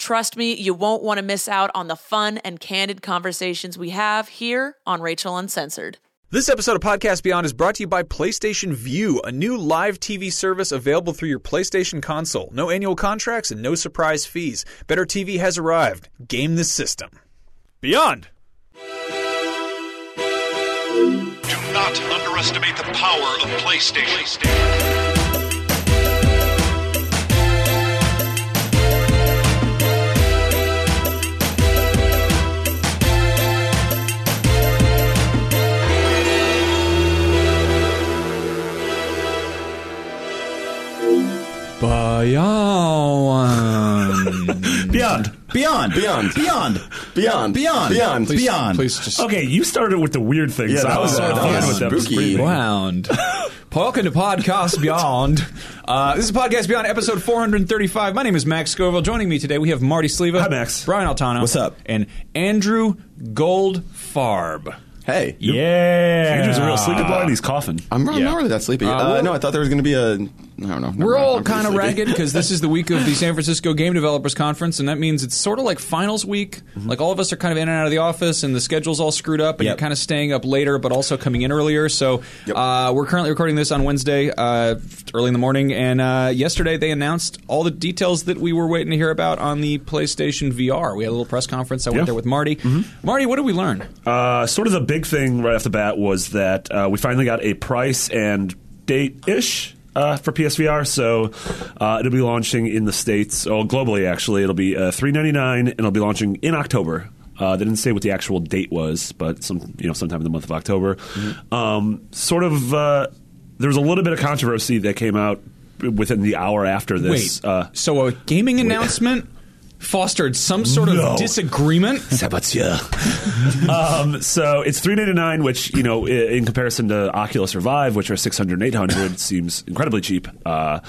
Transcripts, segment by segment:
Trust me, you won't want to miss out on the fun and candid conversations we have here on Rachel Uncensored. This episode of Podcast Beyond is brought to you by PlayStation Vue, a new live TV service available through your PlayStation console. No annual contracts and no surprise fees. Better TV has arrived. Game the system. Beyond. Do not underestimate the power of PlayStation. Beyond. Beyond. Beyond. Beyond. Beyond. Beyond. Beyond. Beyond. Please- Beyond. Please just. Okay, you started with the weird thing, Yeah, so that I was was- sort of that fine was with that. spooky. breathing. Wound. Welcome to Podcast Beyond. Uh, this is Podcast Beyond, episode 435. My name is Max Scoville. Joining me today, we have Marty Sliva. Hi, Max. Brian Altano. What's up? And Andrew Goldfarb. Hey. Yeah. Andrew's a real sleepy boy, and he's coughing. I'm, I'm Yeah. not really that sleepy. Uh, Uh, no, I thought there was going to be a. I don't know. We're all kind of ragged because this is the week of the San Francisco Game Developers Conference, and that means it's sort of like finals week. Like all of us are kind of in and out of the office, and the schedule's all screwed up, and Yep. you're kind of staying up later, but also coming in earlier. So uh, we're currently recording this on Wednesday, uh, early in the morning, and uh, yesterday they announced all the details that we were waiting to hear about on the PlayStation VR. We had a little press conference. I went Yeah. there with Marty. Marty, what did we learn? Uh, sort of the big thing right off the bat was that uh, we finally got a price and date ish. Uh, for PSVR, so uh, it'll be launching in the states, oh, globally actually. It'll be uh, three ninety nine, and it'll be launching in October. Uh, they didn't say what the actual date was, but some you know sometime in the month of October. Um, sort of, uh, there was a little bit of controversy that came out within the hour after this. Wait, Uh, so a gaming announcement fostered some sort of No. disagreement? um, so it's three ninety nine, which you know, in comparison to Oculus or Vive, which are 600 800, seems incredibly cheap. Uh,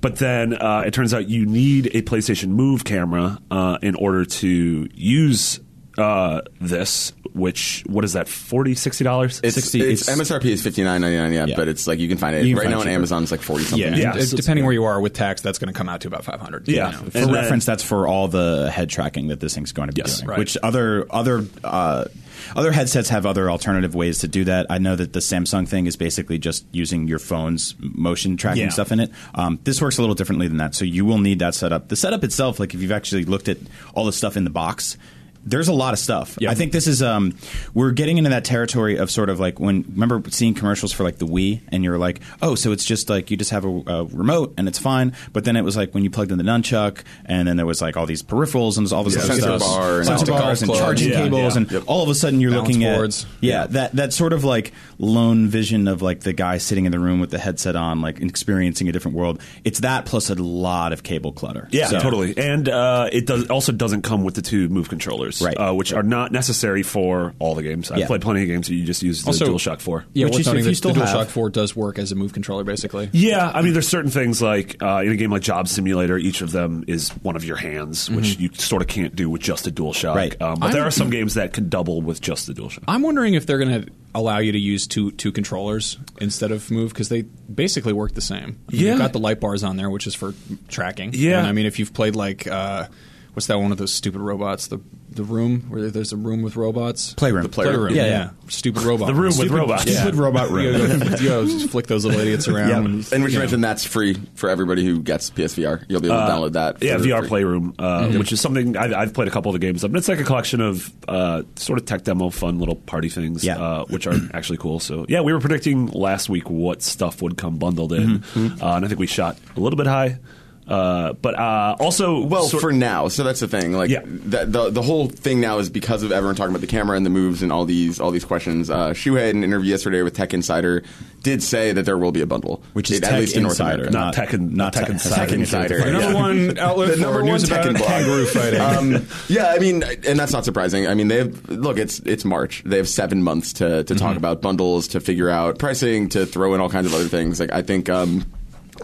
but then uh, it turns out you need a PlayStation Move camera uh, in order to use uh, this. Which what is that? 40 60 dollars? It's, 60 it's, it's- MSRP is fifty nine ninety nine. Yeah, Yeah. but it's like you can find it You can right find now on cheaper. Amazon. It's like forty something. Yeah, Yeah, d- so- depending where you are with tax, that's going to come out to about 500. Yeah. For And then- reference, that's for all the head tracking that this thing's going to be Yes, doing. right. Which other other uh, other headsets have other alternative ways to do that. I know that the Samsung thing is basically just using your phone's motion tracking Yeah. stuff in it. Um, this works a little differently than that, so you will need that setup. The setup itself, like if you've actually looked at all the stuff in the box. There's a lot of stuff. Yeah. I think this is um, we're getting into that territory of sort of like when remember seeing commercials for like the Wii and you're like, oh, so it's just like you just have a, a remote and it's fine. But then it was like when you plugged in the nunchuck and then there was like all these peripherals and all this Yeah, other sensor stuff, bar and sensor all bars and charging Yeah, cables, yeah. and Yep. all of a sudden you're Balance looking boards. at yeah that that sort of like lone vision of like the guy sitting in the room with the headset on, like experiencing a different world. It's that plus a lot of cable clutter. Yeah, So- totally. And uh, it does also doesn't come with the two move controllers, Right. uh, which are not necessary for all the games. I've Yeah. played plenty of games that you just use the Also- DualShock for. Yeah, Which worth is- if you that still the have- DualShock 4 does work as a move controller, basically. Yeah, I mean, there's certain things like uh, in a game like Job Simulator, each of them is one of your hands, which you sort of can't do with just a DualShock. Right. Um, but there I'm- are some games that can double with just the DualShock. I'm wondering if they're going to allow you to use two two controllers instead of move because they basically work the same. I mean, Yeah. You've got the light bars on there, which is for tracking. Yeah. And I mean, if you've played like. Uh, What's that one of those stupid robots? The the room where there's a room with robots. Playroom. The playroom. Yeah, yeah. Stupid robot. The room with Stupid- robots. Yeah. Stupid robot room. You gotta, go, you gotta just flick those little idiots around. and, And we should you know. mention that's free for everybody who gets PSVR. You'll be able to download that. Yeah, for VR free. Playroom, uh, which is something I've, I've played a couple of the games of. And it's like a collection of uh, sort of tech demo, fun little party things, Yeah. uh, which are actually cool. So yeah, we were predicting last week what stuff would come bundled in, uh, and I think we shot a little bit high. Uh, but uh, also, Well, sort- for now, so that's the thing. Like Yeah. the, the the whole thing now is because of everyone talking about the camera and the moves and all these all these questions. Uh, Shuhei, in an interview yesterday with Tech Insider, did say that there will be a bundle, Which is It- Tech at least in North Insider, America. not Tech and not Tech Tech- Insider. Tech Insider. The number Yeah. one outlet The for number news one about Tekken kangaroo fighting. Um, yeah, I mean, and that's not surprising. I mean, they have look. It's it's March. They have seven months to to Mm-hmm. talk about bundles, to figure out pricing, to throw in all kinds of other things. Like I think, um,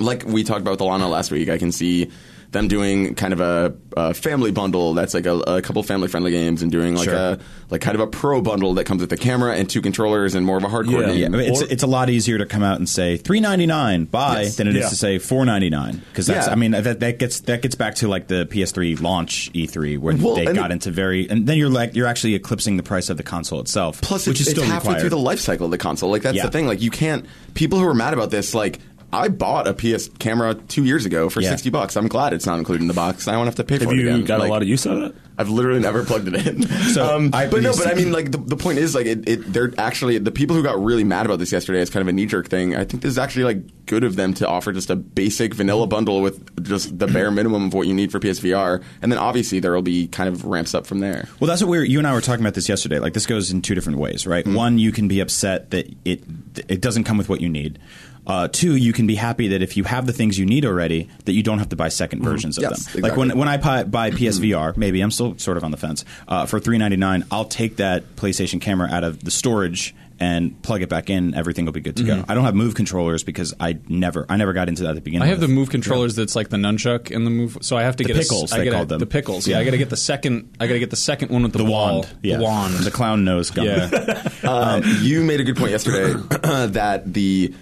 like we talked about with Alana last week, I can see them doing kind of a, a family bundle that's like a, a couple family friendly games and doing like Sure. a like kind of a pro bundle that comes with the camera and two controllers and more of a hardcore Yeah. game. Yeah, I mean, it's Or- it's a lot easier to come out and say three ninety nine buy Yes. than it is Yeah. to say four ninety nine because that's Yeah. I mean that that gets that gets back to like the PS3 launch E3 where Well, they got it- into very and then you're like you're actually eclipsing the price of the console itself. Plus, which it's, is still it's halfway required. through the life cycle of the console. Like that's Yeah. the thing. Like you can't. People who are mad about this, like. I bought a PS camera two years ago for Yeah. sixty bucks. I'm glad it's not included in the box. I don't have to pay for have it you again. got Like, a lot of use out of it? I've literally never plugged it in. So, um, I- but no, you but I mean, like the, the point is, like it, it, they're actually the people who got really mad about this yesterday as kind of a knee jerk thing. I think this is actually like good of them to offer just a basic vanilla bundle with just the bare minimum of what you need for PSVR, and then obviously there will be kind of ramps up from there. Well, that's what we were, you and I were talking about this yesterday. Like this goes in two different ways, right? Mm-hmm. One, you can be upset that it it doesn't come with what you need. Uh, two, you can be happy that if you have the things you need already, that you don't have to buy 2nd versions of Mm-hmm. Yes, them. Like when when I buy, buy PSVR, maybe I'm still sort of on the fence uh, for three ninety nine. I'll take that PlayStation camera out of the storage and plug it back in. Everything will be good to go. I don't have Move controllers because I never I never got into that at the beginning. I have the move controllers that's like the nunchuck and the move. So I have to The get pickles, A, I they gotta- them. The pickles. Yeah, I got to get the second. I got to get the second one with the, the ball. wand, yeah, The wand. the clown nose gun. yeah. Uh, you made a good point yesterday that the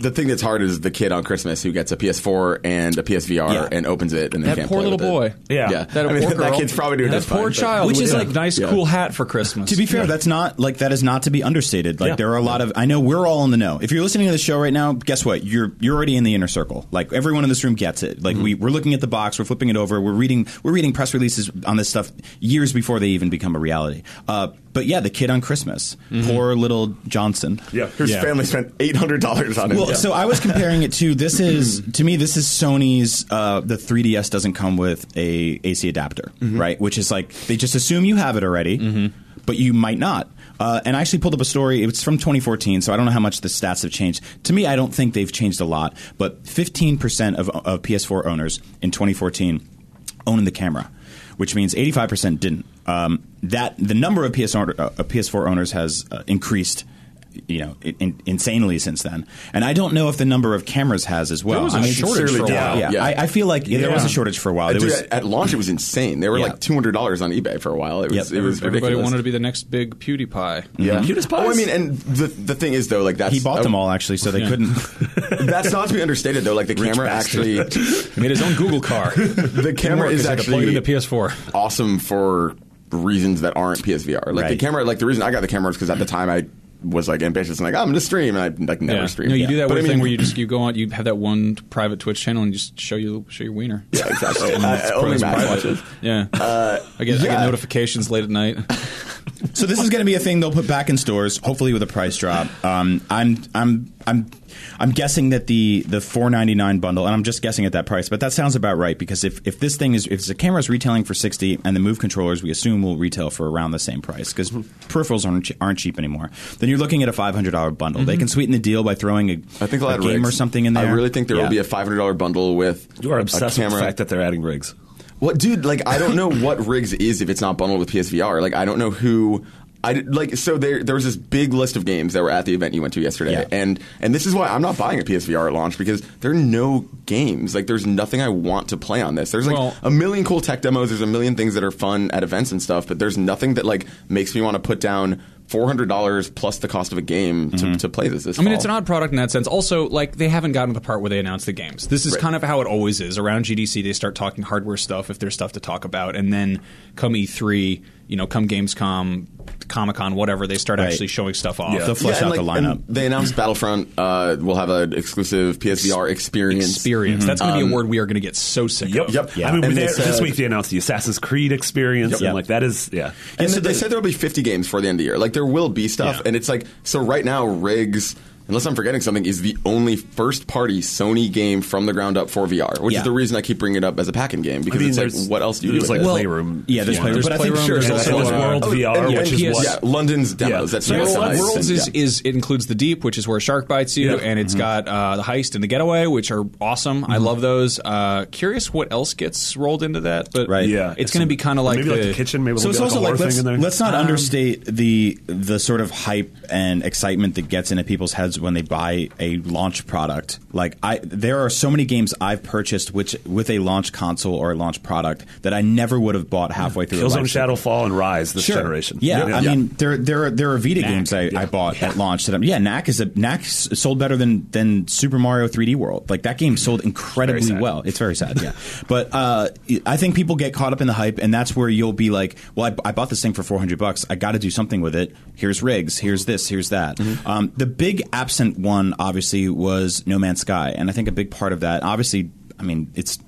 the thing that's hard is the kid on Christmas who gets a PS4 and a PSVR Yeah. and opens it and then That can't poor play little with it. boy. Yeah. yeah. That I mean, poor that kid's probably doing that just poor fine, child, which is like nice, Yeah. cool hat for Christmas. To be fair, that's not like that is not to be understated. Like Yeah. there are a lot of I know we're all in the know. If you're listening to the show right now, guess what? You're you're already in the inner circle. Like everyone in this room gets it. Like we we're looking at the box, we're flipping it over, we're reading we're reading press releases on this stuff years before they even become a reality. Uh, but yeah, the kid on Christmas, poor little Johnson. Yeah. Whose Yeah. family spent eight hundred dollars on it. Well, Yeah. so I was comparing it to this is to me this is Sony's uh, the 3DS doesn't come with a AC adapter, right? Which is like they just assume you have it already, but you might not. Uh, and I actually pulled up a story. It's from 2014, so I don't know how much the stats have changed. To me, I don't think they've changed a lot. But 15% of, of PS4 owners in 2014 owned the camera, which means 85% didn't. Um, that the number of PS owner, uh, PS4 owners has uh, increased. You know, in, insanely since then, and I don't know if the number of cameras has as well. There was a I mean, shortage for a while. Yeah, Yeah. I, I feel like yeah, there was a shortage for a while. There Dude, was, at, at launch, it was insane. They were Yeah. like two hundred dollars on eBay for a while. It was Yep. it was Everybody ridiculous. wanted to be the next big PewDiePie. yeah. Cutest Oh, I mean, and the the thing is though, like that's he bought them all actually, so they Yeah. couldn't. That's not to be understated though. Like the camera actually, made his own Google car. the camera is plug it actually into PS4. awesome for reasons that aren't PSVR. Like the camera, like the reason I got the camera is because at the time I was like ambitious and like I'm gonna stream and I like never Yeah. streamed. No, you do that But weird I mean- thing where you just you go on, you have that one private Twitch channel and you just show you show your wiener. yeah exactly. And I, only it's Matt watches. Yeah, I get I get notifications late at night. so this is going to be a thing they'll put back in stores, hopefully with a price drop. Um, I'm I'm I'm I'm guessing that the the 4.99 bundle, and I'm just guessing at that price, but that sounds about right because if, if this thing is if the camera is retailing for 60 and the Move controllers we assume will retail for around the same price because mm-hmm. peripherals aren't aren't cheap anymore, then you're looking at a $500 bundle. They mm-hmm. can sweeten the deal by throwing a, I think they'll a add game rigs. or something in there. I really think there Yeah. will be a five hundred dollar bundle with you are a obsessed with the camera. fact that they're adding rigs. What, dude? Like, I don't know what rigs is if it's not bundled with PSVR. Like, I don't know who. I like so there there was this big list of games that were at the event you went to yesterday, Yeah. and and this is why I'm not buying a PSVR at launch because there are no games. Like there's nothing I want to play on this. There's like Well- a million cool tech demos. There's a million things that are fun at events and stuff, but there's nothing that like makes me want to put down four hundred dollars plus the cost of a game to, to play this. this I mean, fall. it's an odd product in that sense. Also, like they haven't gotten to the part where they announce the games. This is Right. kind of how it always is. Around GDC, they start talking hardware stuff if there's stuff to talk about, and then come E3, you know, come Gamescom, Comic Con, whatever, they start Right. actually showing stuff off. Yeah. They'll flesh and, out the like, and lineup. They announced Battlefront uh, will have an exclusive PSVR experience. Experience. That's going to be a word we are going to get so sick Yep. of. Yep. I mean, they- they this week they announced the Assassin's Creed experience, Yep. and like that is yeah. And so they the- said there will be 50 games for the end of the year. Like there will be stuff, Yeah. and it's like so. Right now, RIGS, unless I'm forgetting something, is the only first-party Sony game from the ground up for VR, which Yeah. is the reason I keep bringing it up as a packing game because I mean, it's like, what else do you do? there's with like it? Playroom. yeah, there's Yeah. playroom, There's but I think Playroom, sure, there's there's also, also uh, World Oh, VR, and- which and is what yeah, London's demos. Yeah. That's So really World- nice. Worlds And, is, yeah. is it includes the deep, which is where a shark bites you, Yeah. and it's got uh, the heist and the getaway, which are awesome. I love those. Uh, curious what else gets rolled into that, but Right. Yeah, it's going to be kind of like maybe like the kitchen. Maybe so we'll it's also like a like horror let's, thing in there. let's not understate the the sort of hype and excitement that gets into people's heads when they buy a launch product. Like I, there are so many games I've purchased which with a launch console or a launch product that I never would have bought halfway through. Killzone. Shadowfall and Ryse this Sure. generation. Yeah, Yep. I mean there there are, there are Vita Knack. games I, I bought at launch that I'm, yeah Knack is a Knack sold better than than Super Mario 3D World. Like that game sold incredibly sad. well. It's very sad, yeah. but uh, I think people get caught up in the hype, and that's where you'll be like, well, I, I bought this thing for 400 bucks. I got to do something with it. Here's rigs. Here's this. Here's that. Um, the big absent one, obviously, was No Man's Sky, and I think a big part of that, obviously. I mean, it's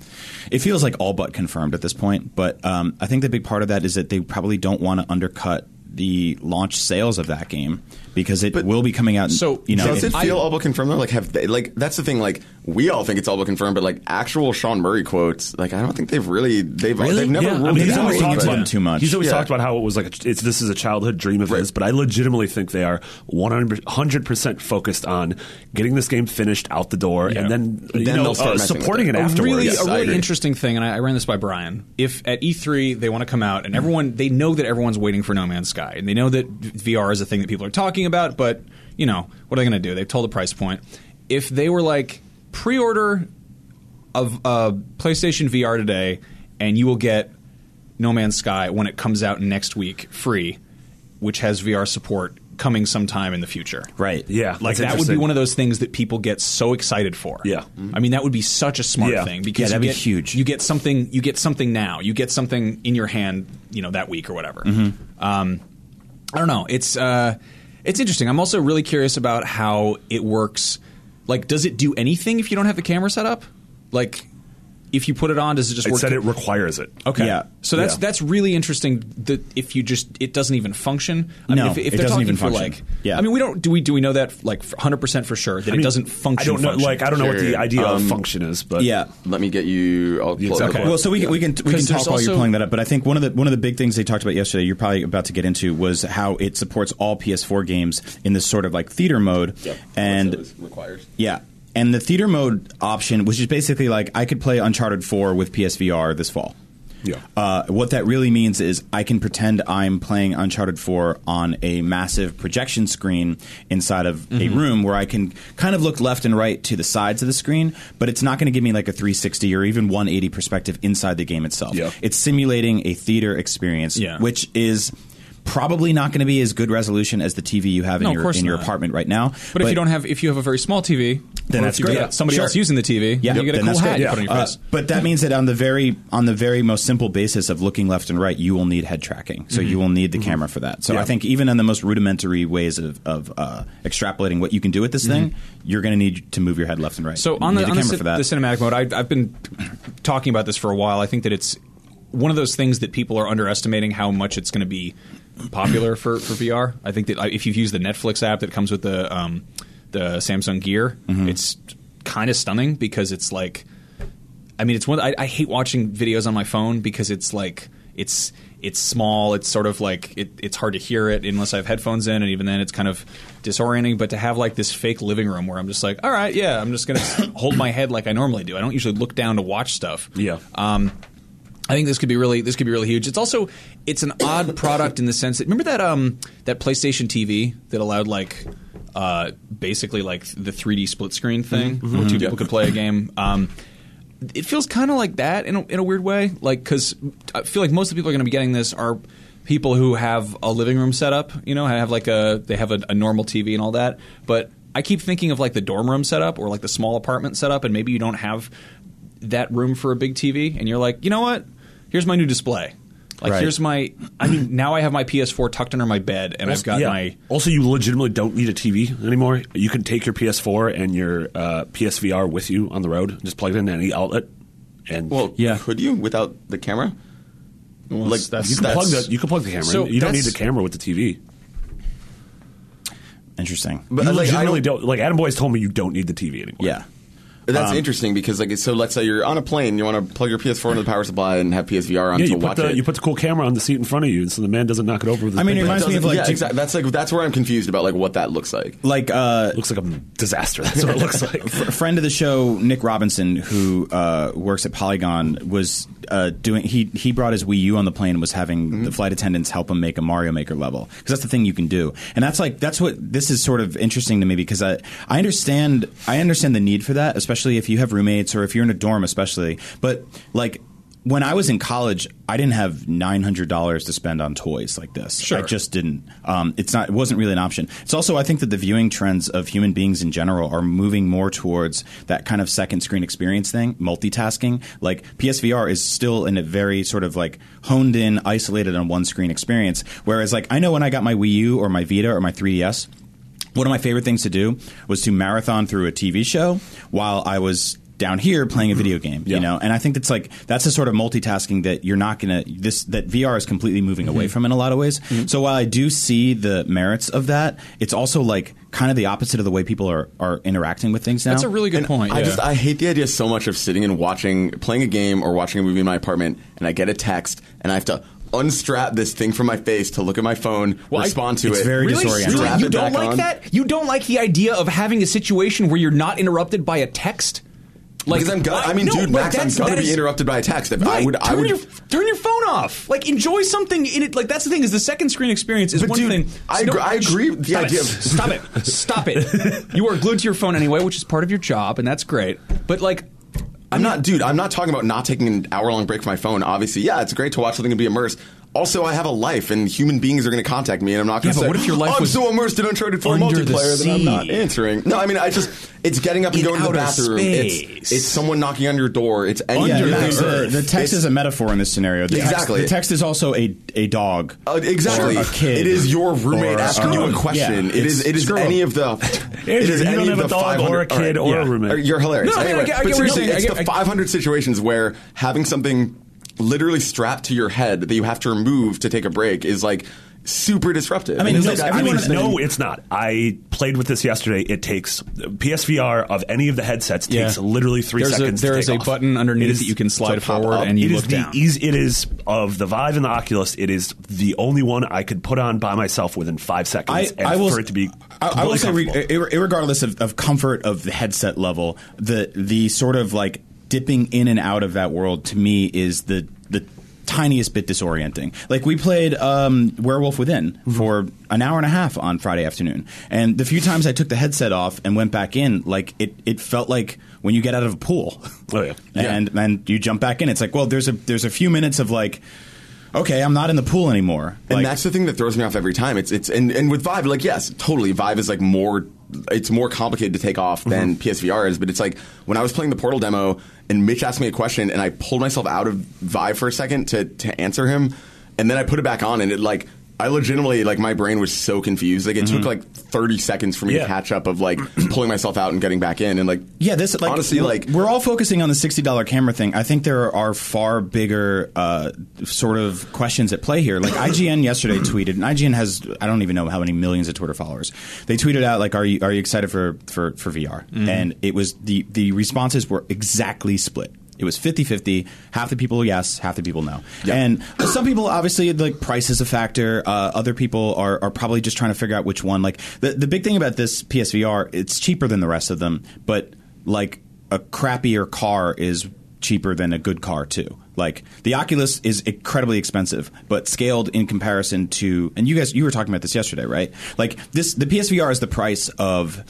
it feels like all but confirmed at this point, but um, I think the big part of that is that they probably don't want to undercut the launch sales of that game because it will be coming out. So, you know, Does it in- feel all but confirmed though? Like have they, like that's the thing. Like we all think it's all but confirmed, but like actual Sean Murray quotes, like I don't think they've really they've they've never Yeah, ruled I mean, it he's out. always talked about them too much. He's always Yeah. talked about how it was like a, it's this is a childhood dream of his, but I legitimately think they are one hundred percent focused on getting this game finished out the door, Yeah. and then you know they'll start uh, supporting it. it, A afterwards. really, Yes, a I really interesting thing, and I, I ran this by Brian. If at E3 they want to come out and everyone they know that everyone's waiting for No Man's Sky, and they know that VR is a thing that people are talking about, but you know what are they going to do? They've told the price point. If they were like pre-order of uh, PlayStation VR today, and you will get No Man's Sky when it comes out next week free, which has VR support coming sometime in the future. right? Yeah, Like that would be one of those things that people get so excited for. Yeah. I mean that would be such a smart Yeah. thing because Yeah, that'd you be huge. You get something. You get something now. You get something in your hand. You know that week or whatever. Mm-hmm. Um, I don't know. It's uh, it's interesting. I'm also really curious about how it works. Like, does it do anything if you don't have the camera set up? Like, if you put it on, does it just It work? said it requires it. Okay. Yeah. So that's Yeah. that's really interesting. That if you just it doesn't even function. I No, mean, if, if it they're doesn't talking even for function. like, Yeah. I mean, we don't do we do we know that like 100 percent for sure that I it mean, doesn't function. I don't know. function? Like I don't know what the Sure. idea of Um, function is, but Yeah. Let me get you. I'll pull it exact up. Well, so we, can we can we can talk while you're also- pulling that up. But I think one of the one of the big things they talked about yesterday, you're probably about to get into, was how it supports all PS4 games in this sort of like theater mode. And requires. yeah, and the theater mode option, which is basically like I could play Uncharted 4 with PSVR this fall. Yeah. Uh, what that really means is I can pretend I'm playing Uncharted 4 on a massive projection screen inside of a Mm-hmm. room where I can kind of look left and right to the sides of the screen, but it's not going to give me like a 360 or even 180 perspective inside the game itself. Yeah. It's simulating a theater experience, Yeah. which is probably not going to be as good resolution as the TV you have in No, your in your not. apartment right now. But, if you don't have, if you have a very small TV, Then that's great. somebody Sure. else using the TV, Yeah, you get a then cool that's hat great. you put on your Uh, but that means that on the very on the very most simple basis of looking left and right, you will need head tracking. So you will need the camera for that. So I think even in the most rudimentary ways of, of uh, extrapolating what you can do with this thing, you're going to need to move your head left and right. So on the, on the, camera cin- for that. the cinematic mode, I, I've been talking about this for a while. I think that it's one of those things that people are underestimating how much it's going to be popular for, for VR. I think that if you've used the Netflix app that comes with the um, the Samsung Gear, Mm-hmm. it's kind of stunning because it's like, I mean, it's one. I, I hate watching videos on my phone because it's like it's it's small. It's sort of like it, it's hard to hear it unless I have headphones in, and even then, it's kind of disorienting. But to have like this fake living room where I'm just like, all right, yeah, I'm just gonna hold my head like I normally do. I don't usually look down to watch stuff. Yeah. Um, I think this could be really this could be really huge. It's also it's an odd product in the sense that remember that um that PlayStation TV that allowed like uh basically like the 3D split screen thing where two people could play a game. Um, it feels kind of like that in a, in a weird way, like because I feel like most of the people are going to be getting this are people who have a living room setup. You know, have like a they have a, a normal TV and all that, but. I keep thinking of like the dorm room setup or like the small apartment setup, and maybe you don't have that room for a big TV, and you're like, you know what? Here's my new display. Like, Right. here's my. I mean, now I have my PS4 tucked under my bed, and I've got Yeah. my. Also, you legitimately don't need a TV anymore. You can take your PS4 and your uh, PSVR with you on the road. Just plug it in any outlet, and Well, Yeah. could you without the camera? like that's- you can that's- plug the you can plug the camera. So in. You don't need the camera with the TV. Interesting. But You like, I legitimately don't, don't, like Adam Boyes told me you don't need the TV anymore. yeah. That's Um, interesting because like so let's say you're on a plane, you want to plug your PS4 into the power supply and have PSVR on Yeah, to you put watch the it. you put the cool camera on the seat in front of you, so the man doesn't knock it over with. His I mean, it reminds me of, like, yeah, two- exactly. That's like that's where I'm confused about like what that looks like. Like uh, looks like a disaster. That's what it looks like. a friend of the show, Nick Robinson, who uh, works at Polygon, was uh, doing. He he brought his Wii U on the plane and was having the flight attendants help him make a Mario Maker level because that's the thing you can do. And that's like that's what this is sort of interesting to me because I I understand I understand the need for that, especially if you have roommates or if you're in a dorm, especially. But like. When I was in college, I didn't have nine hundred dollars to spend on toys like this. Sure. I just didn't. Um, it's not. It wasn't really an option. It's also. I think that the viewing trends of human beings in general are moving more towards that kind of second screen experience thing, multitasking. Like PSVR is still in a very sort of like honed in, isolated on one screen experience. Whereas, like I know when I got my Wii U or my Vita or my 3DS. One of my favorite things to do was to marathon through a TV show while I was down here playing a video mm-hmm. game. Yeah. You know, and I think that's like that's the sort of multitasking that you're not gonna this that VR is completely moving away mm-hmm. from in a lot of ways. Mm-hmm. So while I do see the merits of that, it's also like kind of the opposite of the way people are are interacting with things now. That's a really good And point. I yeah. just I hate the idea so much of sitting and watching, playing a game or watching a movie in my apartment, and I get a text, and I have to unstrap this thing from my face to look at my phone, Well, I- respond to it's it. very Really? disorienting. Really? You it don't like on. that? You don't like the idea of having a situation where you're not interrupted by a text? Like, because I'm gonna, I mean, no, dude, Max, I'm gonna that be is- interrupted by a text. If I Right. would, I would. your turn your phone off. Like enjoy something in it. Like that's the thing is the second screen experience is one dude, thing. I agree- I agree with the idea It. of- stop it. Stop it. You are glued to your phone anyway, which is part of your job, and that's great. But like, I'm not, dude. I'm not talking about not taking an hour long break from my phone. Obviously, yeah, it's great to watch something and be immersed. Also, I have a life, and human beings are going to contact me, and I'm not going Yeah, to but say, what if your life "I'm was so immersed in Uncharted 4 multiplayer that I'm not answering." No, I mean, I just it's getting up and In going to the bathroom. It's, it's someone knocking on your door. It's any yeah, the the, the text It's- is a metaphor in this scenario. The Exactly. Text, the text is also a a dog. Uh, exactly. Or a kid. It is your roommate asking you a question. yeah, it is. It is screw of the. it is you any don't of the dog 500 or a kid right, or a roommate. You're hilarious. No, mean, I get- I get you're seriously, it's the 500 situations where having something literally strapped to your head that you have to remove to take a break is like super disruptive. I mean, And look, it's I mean, no, it's not. I played with this yesterday. It takes PSVR of any of the headsets Yeah. takes literally three There's a- seconds. to there is take a off. button underneath It is that you can slide forward up. and you it look is the down. easy. It is of the Vive and the Oculus. It is the only one I could put on by myself within five seconds, I and for it to be I, I will say, re, completely comfortable. ir- regardless of, of comfort of the headset level, the the sort of like dipping in and out of that world to me is the the tiniest bit disorienting. Like we played um, Werewolf Within Mm-hmm. for an hour and a half on Friday afternoon, and the few times I took the headset off and went back in, like it it felt like when you get out of a pool. Oh, yeah. and and you jump back in. It's like, well, there's a there's a few minutes of like. Okay, I'm not in the pool anymore. and Like, that's the thing that throws me off every time. It's it's and, and with Vive, like yes, totally. Vive is like more. It's more complicated to take off than mm-hmm. PSVR is, but it's like when I was playing the Portal demo and Mitch asked me a question and I pulled myself out of Vive for a second to to answer him, and then I put it back on and it like. I legitimately like my brain was so confused. Like it took like thirty seconds for me to catch up of like pulling myself out and getting back in, and like Yeah, this like honestly we're- like we're all focusing on the sixty dollar camera thing. I think there are far bigger uh, sort of questions at play here. Like IGN yesterday tweeted, and IGN has I don't even know how many millions of Twitter followers. They tweeted out like, "Are you are you excited for for for VR?" And it was the the responses were exactly split. It was 50-50. Half the people yes, half the people no. Yeah. And some people obviously like price is a factor. Uh, other people are, are probably just trying to figure out which one. Like the the big thing about this PSVR, it's cheaper than the rest of them, but like a crappier car is cheaper than a good car too. Like the Oculus is incredibly expensive, but scaled in comparison to and you guys you were talking about this yesterday, right? Like this the PSVR is the price of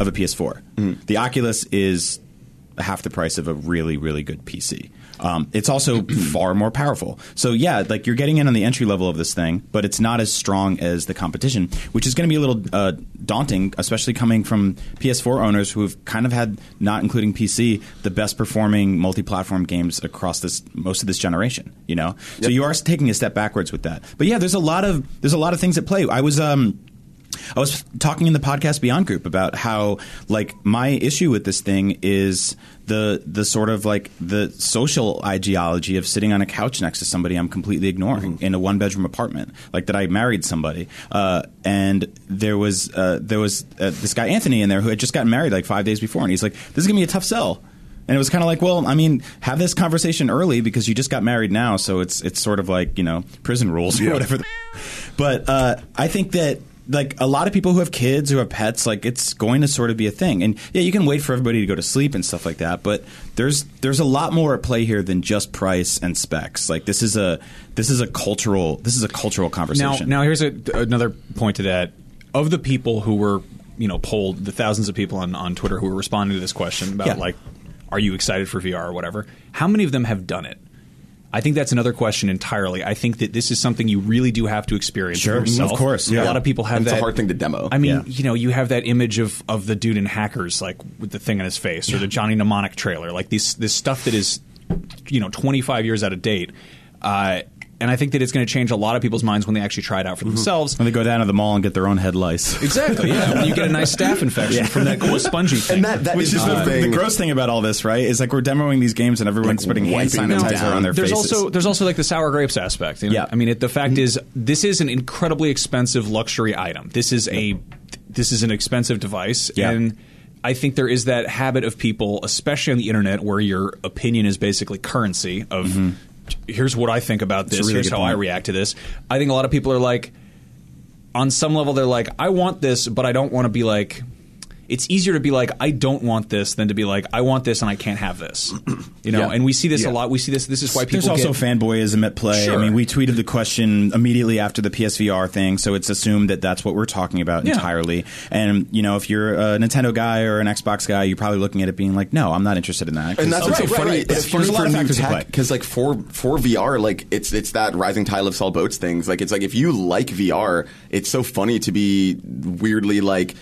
of a PS4. The Oculus is half the price of a really really good PC. Um, it's also far more powerful. So yeah, like you're getting in on the entry level of this thing, but it's not as strong as the competition, which is going to be a little uh, daunting, especially coming from PS4 owners who have kind of had, not including PC, the best performing multi-platform games across this most of this generation. You know, so you are taking a step backwards with that. But yeah, there's a lot of there's a lot of things at play. I was. Um, I was talking in the podcast Beyond group about how like my issue with this thing is the the sort of like the social ideology of sitting on a couch next to somebody I'm completely ignoring in a one bedroom apartment, like that I married somebody, uh, and there was uh, there was uh, this guy Anthony in there who had just gotten married like five days before, and he's like, "This is gonna be a tough sell." And it was kind of like, well, I mean, have this conversation early because you just got married now, so it's it's sort of like you know prison rules or whatever. But uh, I think that like a lot of people who have kids who have pets, like it's going to sort of be a thing. And yeah, you can wait for everybody to go to sleep and stuff like that. But there's there's a lot more at play here than just price and specs. Like this is a this is a cultural this is a cultural Now, conversation. now here's a, another point to that. Of the people who were, you know, polled, the thousands of people on, on Twitter who were responding to this question about Yeah. like, are you excited for VR or whatever? How many of them have done it? I think that's another question entirely. I think that this is something you really do have to experience Sure, for yourself. of course, yeah. A lot of people have And it's a that. hard thing to demo. I mean, Yeah. you know, you have that image of, of the dude in Hackers, like with the thing on his face, or the Johnny Mnemonic trailer, like this this stuff that is, you know, 25 years out of date. Uh, and I think that it's going to change a lot of people's minds when they actually try it out for mm-hmm. themselves. when they go down to the mall and get their own head lice. Exactly. Yeah. when you get a nice staph infection from that cool spongy thing. and that, that Which is is the the, thing. the gross thing about all this, right? Is like we're demoing these games and everyone's Like putting hand wiping sanitizer down. on their there's faces. also there's also like the sour grapes aspect. you know? Yeah. I mean, it, the fact mm-hmm. is, this is an incredibly expensive luxury item. This is a this is an expensive device, Yeah. and I think there is that habit of people, especially on the internet, where your opinion is basically currency. Of mm-hmm. Here's what I think about this. Really here's how I react to this. I think a lot of people are like, on some level, they're like, I want this, but I don't want to be like. It's easier to be like, I don't want this, than to be like, I want this and I can't have this. You know, Yeah. and we see this Yeah. a lot. We see this. This is why people There's also get, fanboyism at play. Sure. I mean, we tweeted the question immediately after the PSVR thing, so it's assumed that that's what we're talking about Yeah. entirely. And you know, if you're a Nintendo guy or an Xbox guy, you're probably looking at it being like, "No, I'm not interested in that. and that's oh, what's so it's- funny. right, It's right. funny There's a lot for of new factors at play. tech because, like, for for VR, like it's it's that rising tide lifts all boats things. Like, it's like if you like VR, it's so funny to be weirdly like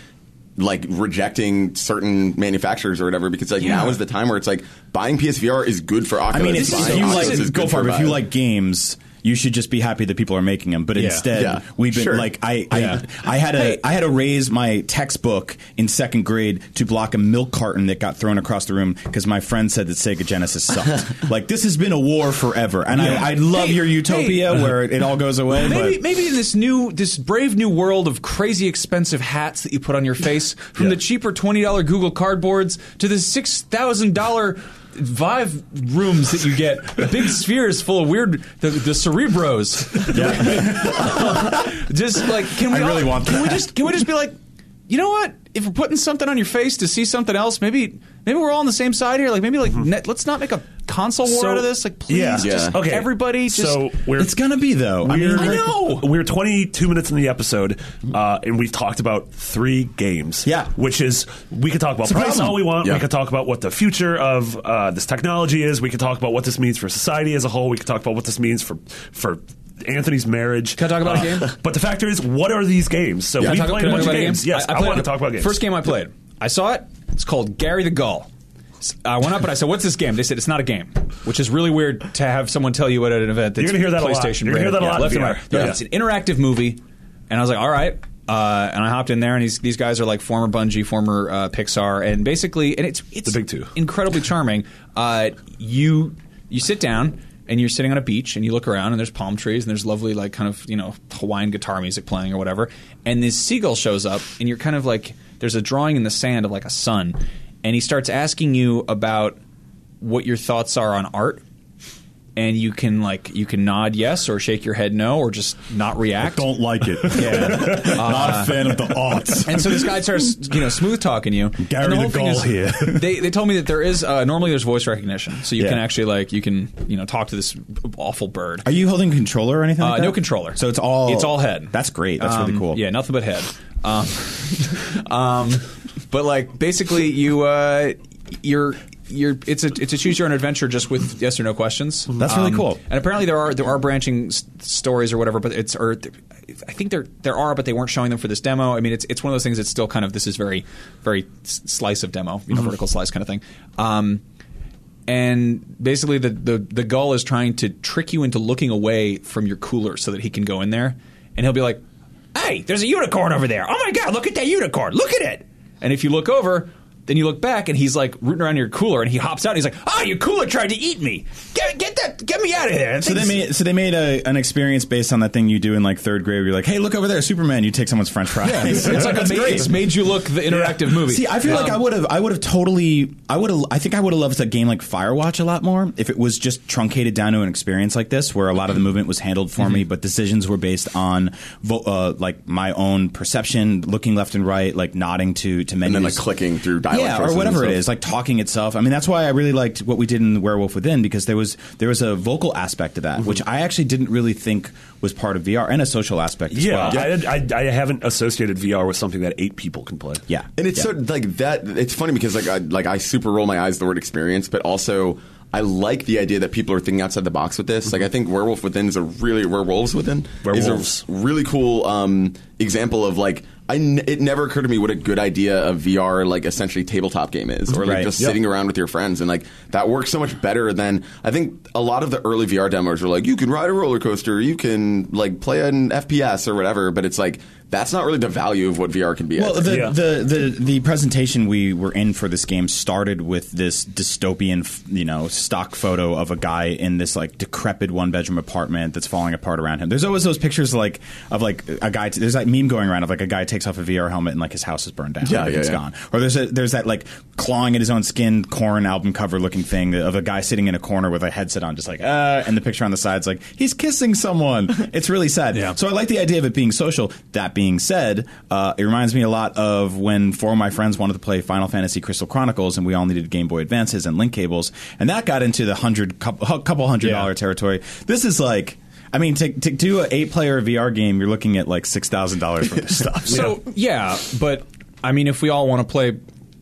like rejecting certain manufacturers or whatever because like Yeah. now is the time where it's like buying PSVR is good for Oculus. I mean, if, buying if you Oculus like, go good for it. If you Vive. like games, you should just be happy that people are making them. But Yeah. instead, Yeah. we've been Sure. like, I, Yeah. I, I had a, I had to raise my textbook in second grade to block a milk carton that got thrown across the room because my friend said that Sega Genesis sucked. like this has been a war forever, and I, I love Hey, your utopia where it all goes away. Maybe, but maybe in this new, this brave new world of crazy expensive hats that you put on your face, from the cheaper twenty dollar Google cardboards to the six thousand dollar Vive rooms that you get, big spheres full of weird the, the cerebros. just like, can we I really all- want Can that. we just can we just be like, you know what? If we're putting something on your face to see something else, maybe maybe we're all on the same side here. Like maybe like net, let's not make a console war So- out of this. Like please, yeah. just Yeah. Okay. everybody just so we're it's gonna be though. I mean, We're, I know. We're 22 minutes in the episode, uh, and we've talked about three games. Yeah. Which is, we could talk about price all we want. Yeah. We could talk about what the future of uh, this technology is. We could talk about what this means for society as a whole. We could talk about what this means for for Anthony's marriage. Can I talk about a game? But the fact is, what are these games? So I we played a bunch of games. Yes, I, played want to talk about games. First game I played, I saw it. It's called Gary the Gull. I went up and I said, "What's this game?" They said, "It's not a game," which is really weird to have someone tell you at an event. That's You're gonna hear that a lot. PlayStation You're gonna hear that a lot left and right. Yeah, Yeah. It's an interactive movie, and I was like, "All right." Uh, and I hopped in there, and these these guys are like former Bungie, former uh, Pixar, and basically, and it's it's The big two. incredibly charming. Uh, you you sit down and you're sitting on a beach and you look around and there's palm trees and there's lovely like kind of you know Hawaiian guitar music playing or whatever, and this seagull shows up and you're kind of like there's a drawing in the sand of like a sun, and he starts asking you about what your thoughts are on art. And you can like you can nod yes or shake your head no or just not react. Don't like it. Yeah. Not a fan of the aughts. And so this guy starts, you know, smooth talking you. Gary the thing Gull is- here. They, they told me that there is uh, normally there's voice recognition, so you Yeah. can actually like you can you know talk to this awful bird. Are you holding a controller or anything? Uh, like no controller. So it's all It's all head. That's great. That's really Um, cool. Yeah, nothing but head. Um, um, but like basically, you uh, you're you're it's a it's a choose your own adventure just with yes or no questions. That's really Um, cool. And apparently there are there are branching s- stories or whatever, but it's or I think there there are, but they weren't showing them for this demo. I mean, it's it's one of those things. that's still kind of this is very very slice of demo, you know, Mm-hmm. vertical slice kind of thing. Um, and basically the, the the gull is trying to trick you into looking away from your cooler so that he can go in there and he'll be like hey there's a unicorn over there oh my god look at that unicorn look at it and if you look over then you look back and he's like rooting around your cooler and he hops out and he's like oh your cooler tried to eat me get, get that get me out of here." So they made so they made a, an experience based on that thing you do in like third grade. Where you're like, hey, look over there, Superman. You take someone's French fries. yeah, it's, it's like a That's ma- great. it's made you look the interactive movie See, I feel like um, I would have, I would have totally, I would have, I think I would have loved a game like Firewatch a lot more if it was just truncated down to an experience like this, where a lot of the mm-hmm. movement was handled for me, mm-hmm. but decisions were based on, vo- uh, like my own perception, looking left and right, like nodding to to menus, and then like clicking through dialogue yeah, or whatever it is, like talking itself. I mean, that's why I really liked what we did in Werewolf Within because there was there was a vocal aspect to that, which I actually didn't really think was part of VR, and a social aspect as Yeah, well. I, I, I haven't associated VR with something that eight people can play. yeah, And it's yeah. so like that. It's funny because like I like I super roll my eyes the word experience, but also I like the idea that people are thinking outside the box with this. Like I think Werewolf Within is a really Werewolves Within Werewolves. is a really cool um, example of like I n- it never occurred to me what a good idea a VR like essentially tabletop game is, or like Right. just Yep. sitting around with your friends, and like that works so much better than I think a lot of the early VR demos were like you can ride a roller coaster, you can like play an FPS or whatever, but it's like that's not really the value of what VR can be. Well, the, Yeah. the, the the presentation we were in for this game started with this dystopian, you know, stock photo of a guy in this like decrepit one bedroom apartment that's falling apart around him. There's always those pictures like of like a guy. there's that meme going around of like a guy takes off a VR helmet and like his house is burned down. Yeah, everything's yeah, yeah. gone. Or there's a there's that like clawing at his own skin, corn album cover looking thing of a guy sitting in a corner with a headset on, just like uh, and the picture on the side's like he's kissing someone. it's really sad. Yeah. So I like the idea of it being social. That being said, uh, it reminds me a lot of when four of my friends wanted to play Final Fantasy Crystal Chronicles, and we all needed Game Boy Advances and link cables, and that got into the hundred couple, couple hundred Yeah. dollar territory. This is like. I mean, to, to do an eight-player VR game, you're looking at like six thousand dollars for this stuff. So yeah, but I mean, if we all want to play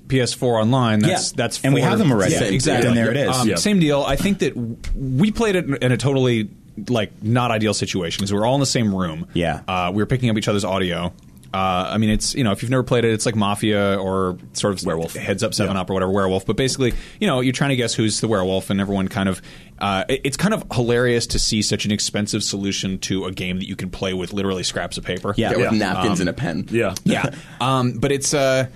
PS4 online, that's Yeah. that's And we have them already. Yeah, exactly. And there it is. Um, Yeah. Same deal. I think that we played it in a totally like not ideal situation because we were all in the same room. Yeah. uh, we were picking up each other's audio. Uh, I mean, it's you know, if you've never played it, it's like Mafia or sort of Werewolf. heads up Seven Up or whatever Werewolf. But basically, you know, you're trying to guess who's the werewolf, and everyone kind of. Uh, it- it's kind of hilarious to see such an expensive solution to a game that you can play with literally scraps of paper. Yeah. Yeah, with Yeah. napkins and a pen. Yeah. yeah. Um, but it's uh,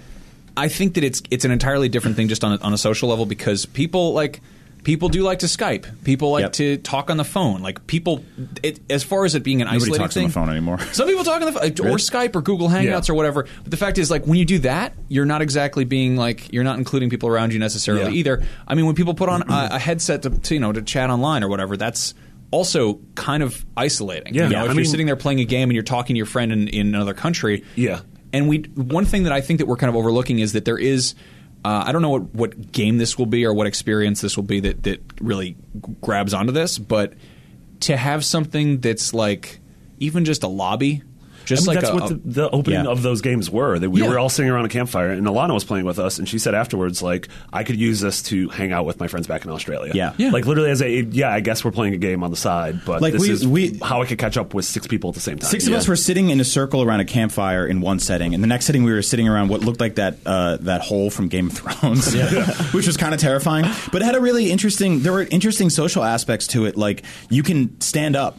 I think that it's it's an entirely different thing just on a, on a social level because people like people do like to Skype. People like Yep. to talk on the phone. Like people, it, as far as it being an Nobody isolated talks on the phone anymore. Some people talk on the phone, or Skype or Google Hangouts Yeah. or whatever. But the fact is, like when you do that, you're not exactly being like you're not including people around you necessarily Yeah. either. I mean, when people put on a, a headset to, to you know to chat online or whatever, that's also kind of isolating. Yeah. You know, Yeah, if I you're mean- sitting there playing a game and you're talking to your friend in, in another country, Yeah. and we one thing that I think that we're kind of overlooking is that there is uh, I don't know what, what game this will be or what experience this will be that that really grabs onto this, but to have something that's like even just a lobby, just I mean, like that's a, what the, the opening Yeah. of those games were. That we Yeah. were all sitting around a campfire, and Alana was playing with us, and she said afterwards, like, I could use this to hang out with my friends back in Australia. Yeah. Yeah. like literally as a yeah, I guess we're playing a game on the side, but Like, this we- is we- how I could catch up with six people at the same time. Six of us were sitting in a circle around a campfire in one setting, and the next setting we were sitting around what looked like that uh, that hole from Game of Thrones, which was kind of terrifying. But it had a really interesting. There were interesting social aspects to it. Like you can stand up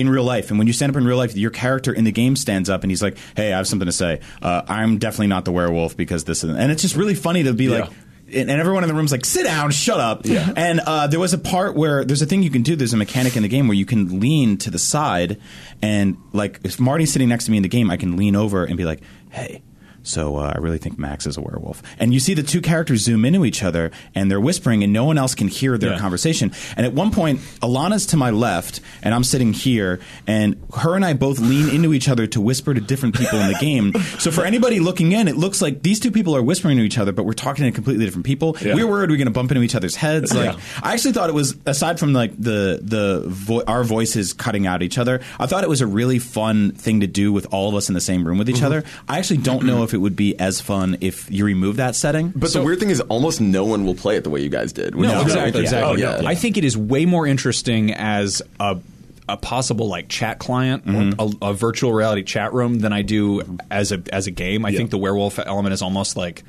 in real life, and when you stand up in real life, your character in the game stands up, and he's like, "Hey, I have something to say. Uh, I'm definitely not the werewolf because this." Is, and it's just really funny to be like. And and everyone in the room's like, "Sit down, shut up." Yeah. And uh, there was a part where there's a thing you can do. There's a mechanic in the game where you can lean to the side, and like if Marty's sitting next to me in the game, I can lean over and be like, "Hey, So uh, I really think Max is a werewolf. And you see the two characters zoom into each other, and they're whispering, and no one else can hear their Yeah. conversation. And at one point, Alana's to my left, and I'm sitting here, and her and I both lean into each other to whisper to different people in the game. So for anybody looking in, it looks like these two people are whispering to each other, but we're talking to completely different people. Yeah. We're worried we're going to bump into each other's heads. Like, I actually thought it was aside from like the the vo- our voices cutting out each other. I thought it was a really fun thing to do with all of us in the same room with each Mm-hmm. other. I actually don't know if it would be as fun if you remove that setting. But the weird thing is, almost no one will play it the way you guys did. No, is exactly, great. exactly. Yeah. I think it is way more interesting as a a possible like chat client Mm-hmm. a, a virtual reality chat room than I do as a as a game. I think the werewolf element is almost like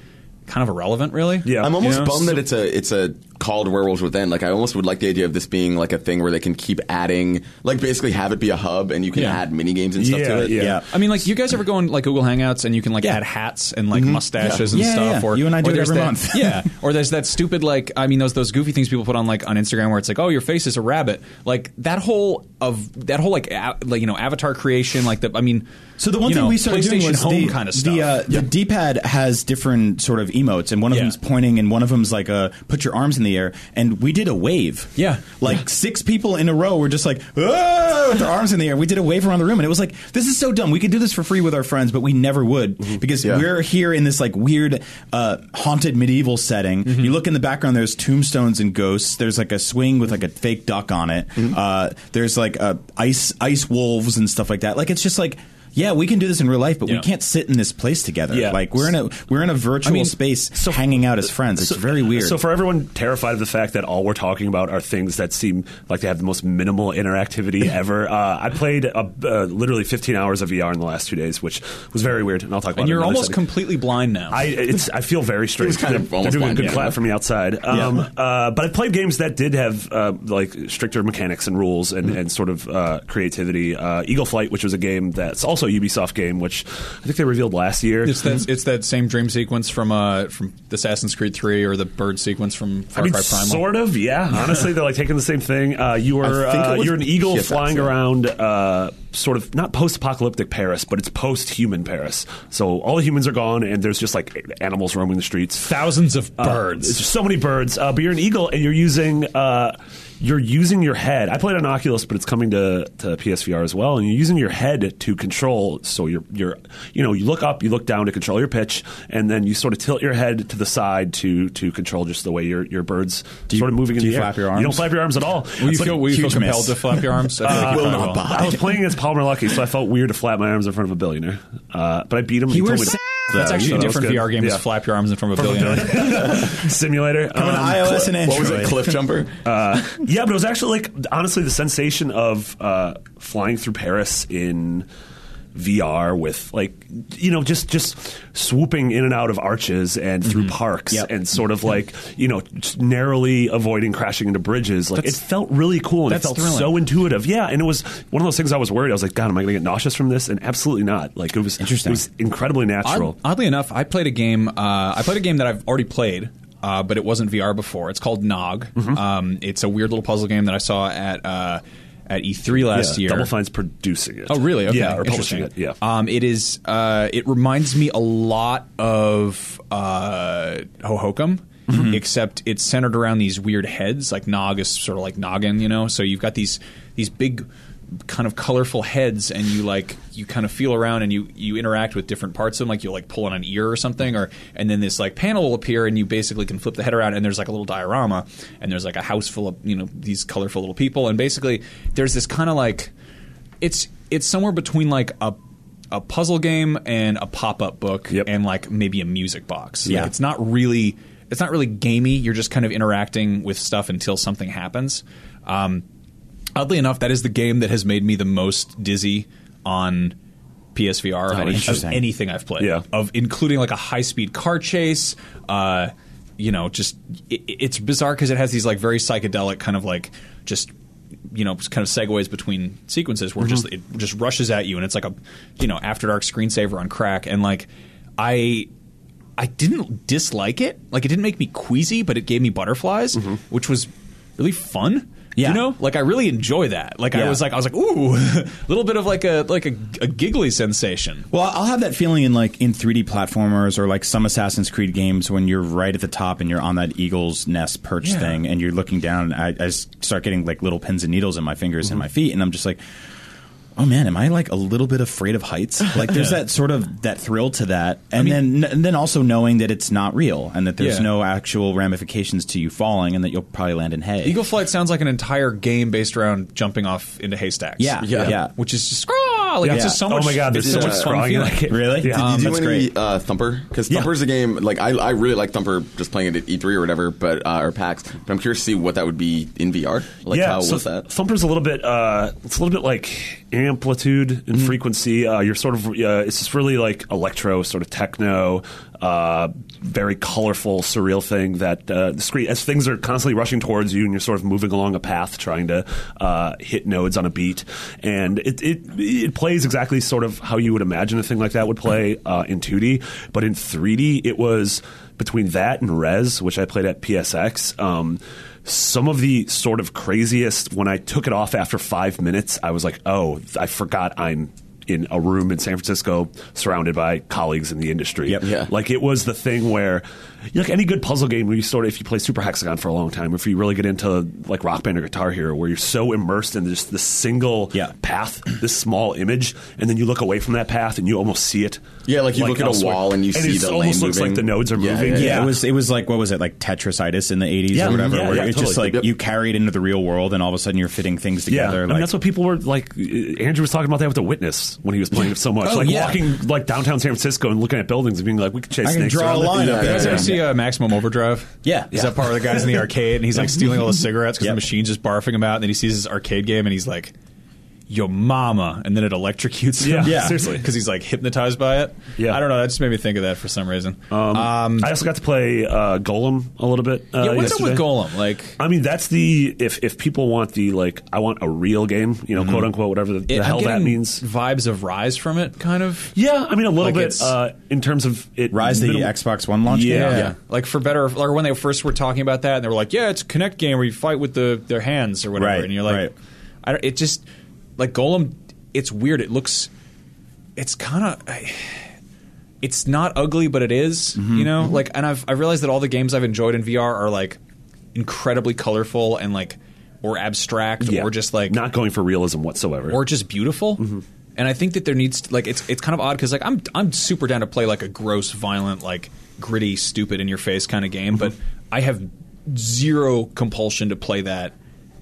kind of irrelevant, really. Yeah. I'm almost You know? bummed that it's a it's a called Werewolves Within. Like I almost would like the idea of this being like a thing where they can keep adding, like basically have it be a hub and you can Yeah. add mini games and stuff Yeah, to it. yeah. I mean, like, you guys ever go on like Google Hangouts and you can like add hats and like mm-hmm. mustaches and Yeah, stuff? yeah. Or You and I do it every that- month. yeah, or there's that stupid like I mean those those goofy things people put on like on Instagram where it's like, oh, your face is a rabbit. Like that whole of that whole like a, like you know avatar creation. Like the I mean, So the one thing know, we started doing was Home the kind of stuff. The, uh, the D-pad has different sort of emotes, and one of Yeah. them's pointing, and one of them's like a put your arms in the air. And we did a wave. Yeah. like six people in a row were just like "Ah," with their arms in the air. We did a wave around the room, and it was like this is so dumb. We could do this for free with our friends, but we never would because Yeah. we're here in this like weird uh, haunted medieval setting. You look in the background. There's tombstones and ghosts. There's like a swing with like a fake duck on it. Uh, there's like uh, ice ice wolves and stuff like that. Like it's just like. Yeah, we can do this in real life, but Yeah. we can't sit in this place together. Yeah. Like we're in a we're in a virtual mean, space, so- hanging out as friends. It's very weird. So for everyone terrified of the fact that all we're talking about are things that seem like they have the most minimal interactivity ever, uh, I played uh uh, literally 15 hours of VR in the last two days, which was very weird, and I'll talk about. and it you're another almost setting. completely blind now. I it's I feel very strange. was kind of they're, almost they're doing a good yeah. clap for me outside. Um, uh, but I played games that did have uh, like stricter mechanics and rules and, and sort of uh, creativity. Uh, Eagle Flight, which was a game that's also a Ubisoft game, which I think they revealed last year. it's that it's that same dream sequence from uh from Assassin's Creed Three or the bird sequence from Far I mean, Cry Primal. sort of, yeah. Honestly, they're like taking the same thing. Uh, you were I think it uh, was you're an eagle PSX, flying yeah. around, uh, sort of not post-apocalyptic Paris, but it's post-human Paris. So all the humans are gone, and there's just like animals roaming the streets. Thousands of Uh, birds. There's so many birds, uh, but you're an eagle, and you're using uh, you're using your head. I played on Oculus, but it's coming to, to PSVR as well, and you're using your head to control. So you're you're you know you look up, you look down to control your pitch, and then you sort of tilt your head to the side to to control just the way your your birds you- sort of moving do in you the air. flap your You arms? don't flap your arms at all. Will you It's like feel, a will you feel huge compelled miss. to flap your arms? I feel like you will not will. buy. I was playing against Palmer Luckey, so I felt weird to flap my arms in front of a billionaire. Uh, but I beat him. He told me to- sa- That's actually a different. VR game. Yeah. Is flap your arms in front of a billionaire. simulator. Um, iOS and Android. What was it, Cliff Jumper? uh, yeah, but it was actually like honestly the sensation of uh, flying through Paris in VR with like you know just just swooping in and out of arches and through parks Yep. and sort of like you know narrowly avoiding crashing into bridges. Like That's- it felt really cool and it felt thrilling. so intuitive. Yeah, and it was one of those things I was worried. I was like, God, am I going to get nauseous from this? And absolutely not. Like it was Interesting. It was incredibly natural. Odd- oddly enough, I played a game. Uh, I played a game that I've already played, uh, but it wasn't VR before. It's called Gnog. Mm-hmm. Um, it's a weird little puzzle game that I saw at uh, at E3 last yeah, year. Double Fine's producing it. Oh, really? Okay. Yeah, or publishing it. Yeah. Um, it is. Uh, it reminds me a lot of uh, Hohokum. Mm-hmm. Except it's centered around these weird heads, like Gnog is sort of like noggin, you know. So you've got these these big, kind of colorful heads, and you like you kind of feel around and you you interact with different parts of them, like you'll like pull on an ear or something, or and then this like panel will appear, and you basically can flip the head around, and there's like a little diorama, and there's like a house full of you know these colorful little people, and basically there's this kind of like it's it's somewhere between like a a puzzle game and a pop up book Yep. and like maybe a music box. Like, Yeah. it's not really it's not really gamey. You're just kind of interacting with stuff until something happens. Um, oddly enough, that is the game that has made me the most dizzy on PSVR of, any, of anything I've played. Yeah. Of including like a high speed car chase. Uh, you know, just it, it's bizarre because it has these like very psychedelic kind of like just you know kind of segues between sequences where just it just rushes at you and it's like a you know after dark screensaver on crack and like I I didn't dislike it like it didn't make me queasy but it gave me butterflies which was really fun Yeah. You know, like I really enjoy that. Like I was like I was like ooh, a little bit of like a like a, a giggly sensation. Well, I'll have that feeling in like in 3D platformers or like some Assassin's Creed games when you're right at the top and you're on that eagle's nest perch Yeah. thing and you're looking down. And I, I start getting like little pins and needles in my fingers and mm-hmm. my feet, and I'm just like, oh man, am I like a little bit afraid of heights? Like there's that sort of that thrill to that, and then and then also knowing that it's not real and that there's Yeah. no actual ramifications to you falling and that you'll probably land in hay. Eagle Flight sounds like an entire game based around jumping off into haystacks. Yeah, yeah, yeah. Which is just ah, like it's just so much. Oh my god, there's so much a fun scrawling in feeling. that. Really? Yeah. Did Um, you do any uh, Thumper? Because Yeah. Thumper's a game like I, I really like Thumper just playing it at E3 or whatever, but uh, or PAX. But I'm curious to see what that would be in VR. Like yeah, how so was that? Thumper's a little bit. Uh, it's a little bit like amplitude and frequency. Uh, you're sort of. Uh, it's just really like electro, sort of techno, uh, very colorful, surreal thing that uh, the screen as things are constantly rushing towards you, and you're sort of moving along a path, trying to uh, hit nodes on a beat, and it, it it plays exactly sort of how you would imagine a thing like that would play uh, in 2D, but in 3D it was between that and Rez, which I played at PSX. Um, some of the sort of craziest when I took it off after five minutes, I was like, oh, I forgot I'm in a room in San Francisco surrounded by colleagues in the industry. Yep. Yeah. Like it was the thing where, like any good puzzle game where you sort of, if you play Super Hexagon for a long time, if you really get into like Rock Band or Guitar Hero, where you're so immersed in just the single Yeah. path, this small image, and then you look away from that path and you almost see it. Yeah, like you look at a wall and you see it the almost lane looks moving. like the nodes are Yeah, moving. yeah, Yeah, it was it was like what was it like Tetrisitis in the eighties Yeah, or whatever, yeah, where yeah, it's just like Yep. you carry it into the real world, and all of a sudden you're fitting things Yeah, together. I mean that's what people were like. Andrew was talking about that with the Witness when he was playing it so much, Oh, like yeah. walking like downtown San Francisco and looking at buildings and being like, "We could chase I can snakes draw a around it." line up You guys there. ever see uh, Maximum Overdrive? Yeah. Is Yeah. that part of the guy's in the arcade and he's like stealing all the cigarettes because Yep. the machine's just barfing him out, and then he sees his arcade game and he's like, "Yo, mama," and then it electrocutes him. Yeah, Yeah. seriously. because he's like hypnotized by it. Yeah. I don't know. That just made me think of that for some reason. Um, I also got to play uh, Golem a little bit. Uh, yeah, what's yesterday. up with Golem? Like, I mean, that's the if if people want the like, I want a real game, you know, quote unquote, whatever the, the it- hell that means. Vibes of Ryse from it, kind of. Yeah, I mean, a little Like bit uh, in terms of it. Ryse the Xbox One launch. game? Yeah. Like for better, or when they first were talking about that, and they were like, "Yeah, it's a Kinect game where you fight with the their hands or whatever," Right, and you're like, right. I don't, "It just like Golem. It's weird. It looks, it's kind of, it's not ugly, but it is, Mm-hmm, You know, mm-hmm. like, and I've I realized that all the games I've enjoyed in VR are like incredibly colorful and like or abstract Yeah. or just like not going for realism whatsoever. or just beautiful. Mm-hmm. And I think that there needs to, like it's it's kind of odd because like I'm I'm super down to play like a gross, violent, like gritty, stupid, in your face kind of game, but mm-hmm. I have zero compulsion to play that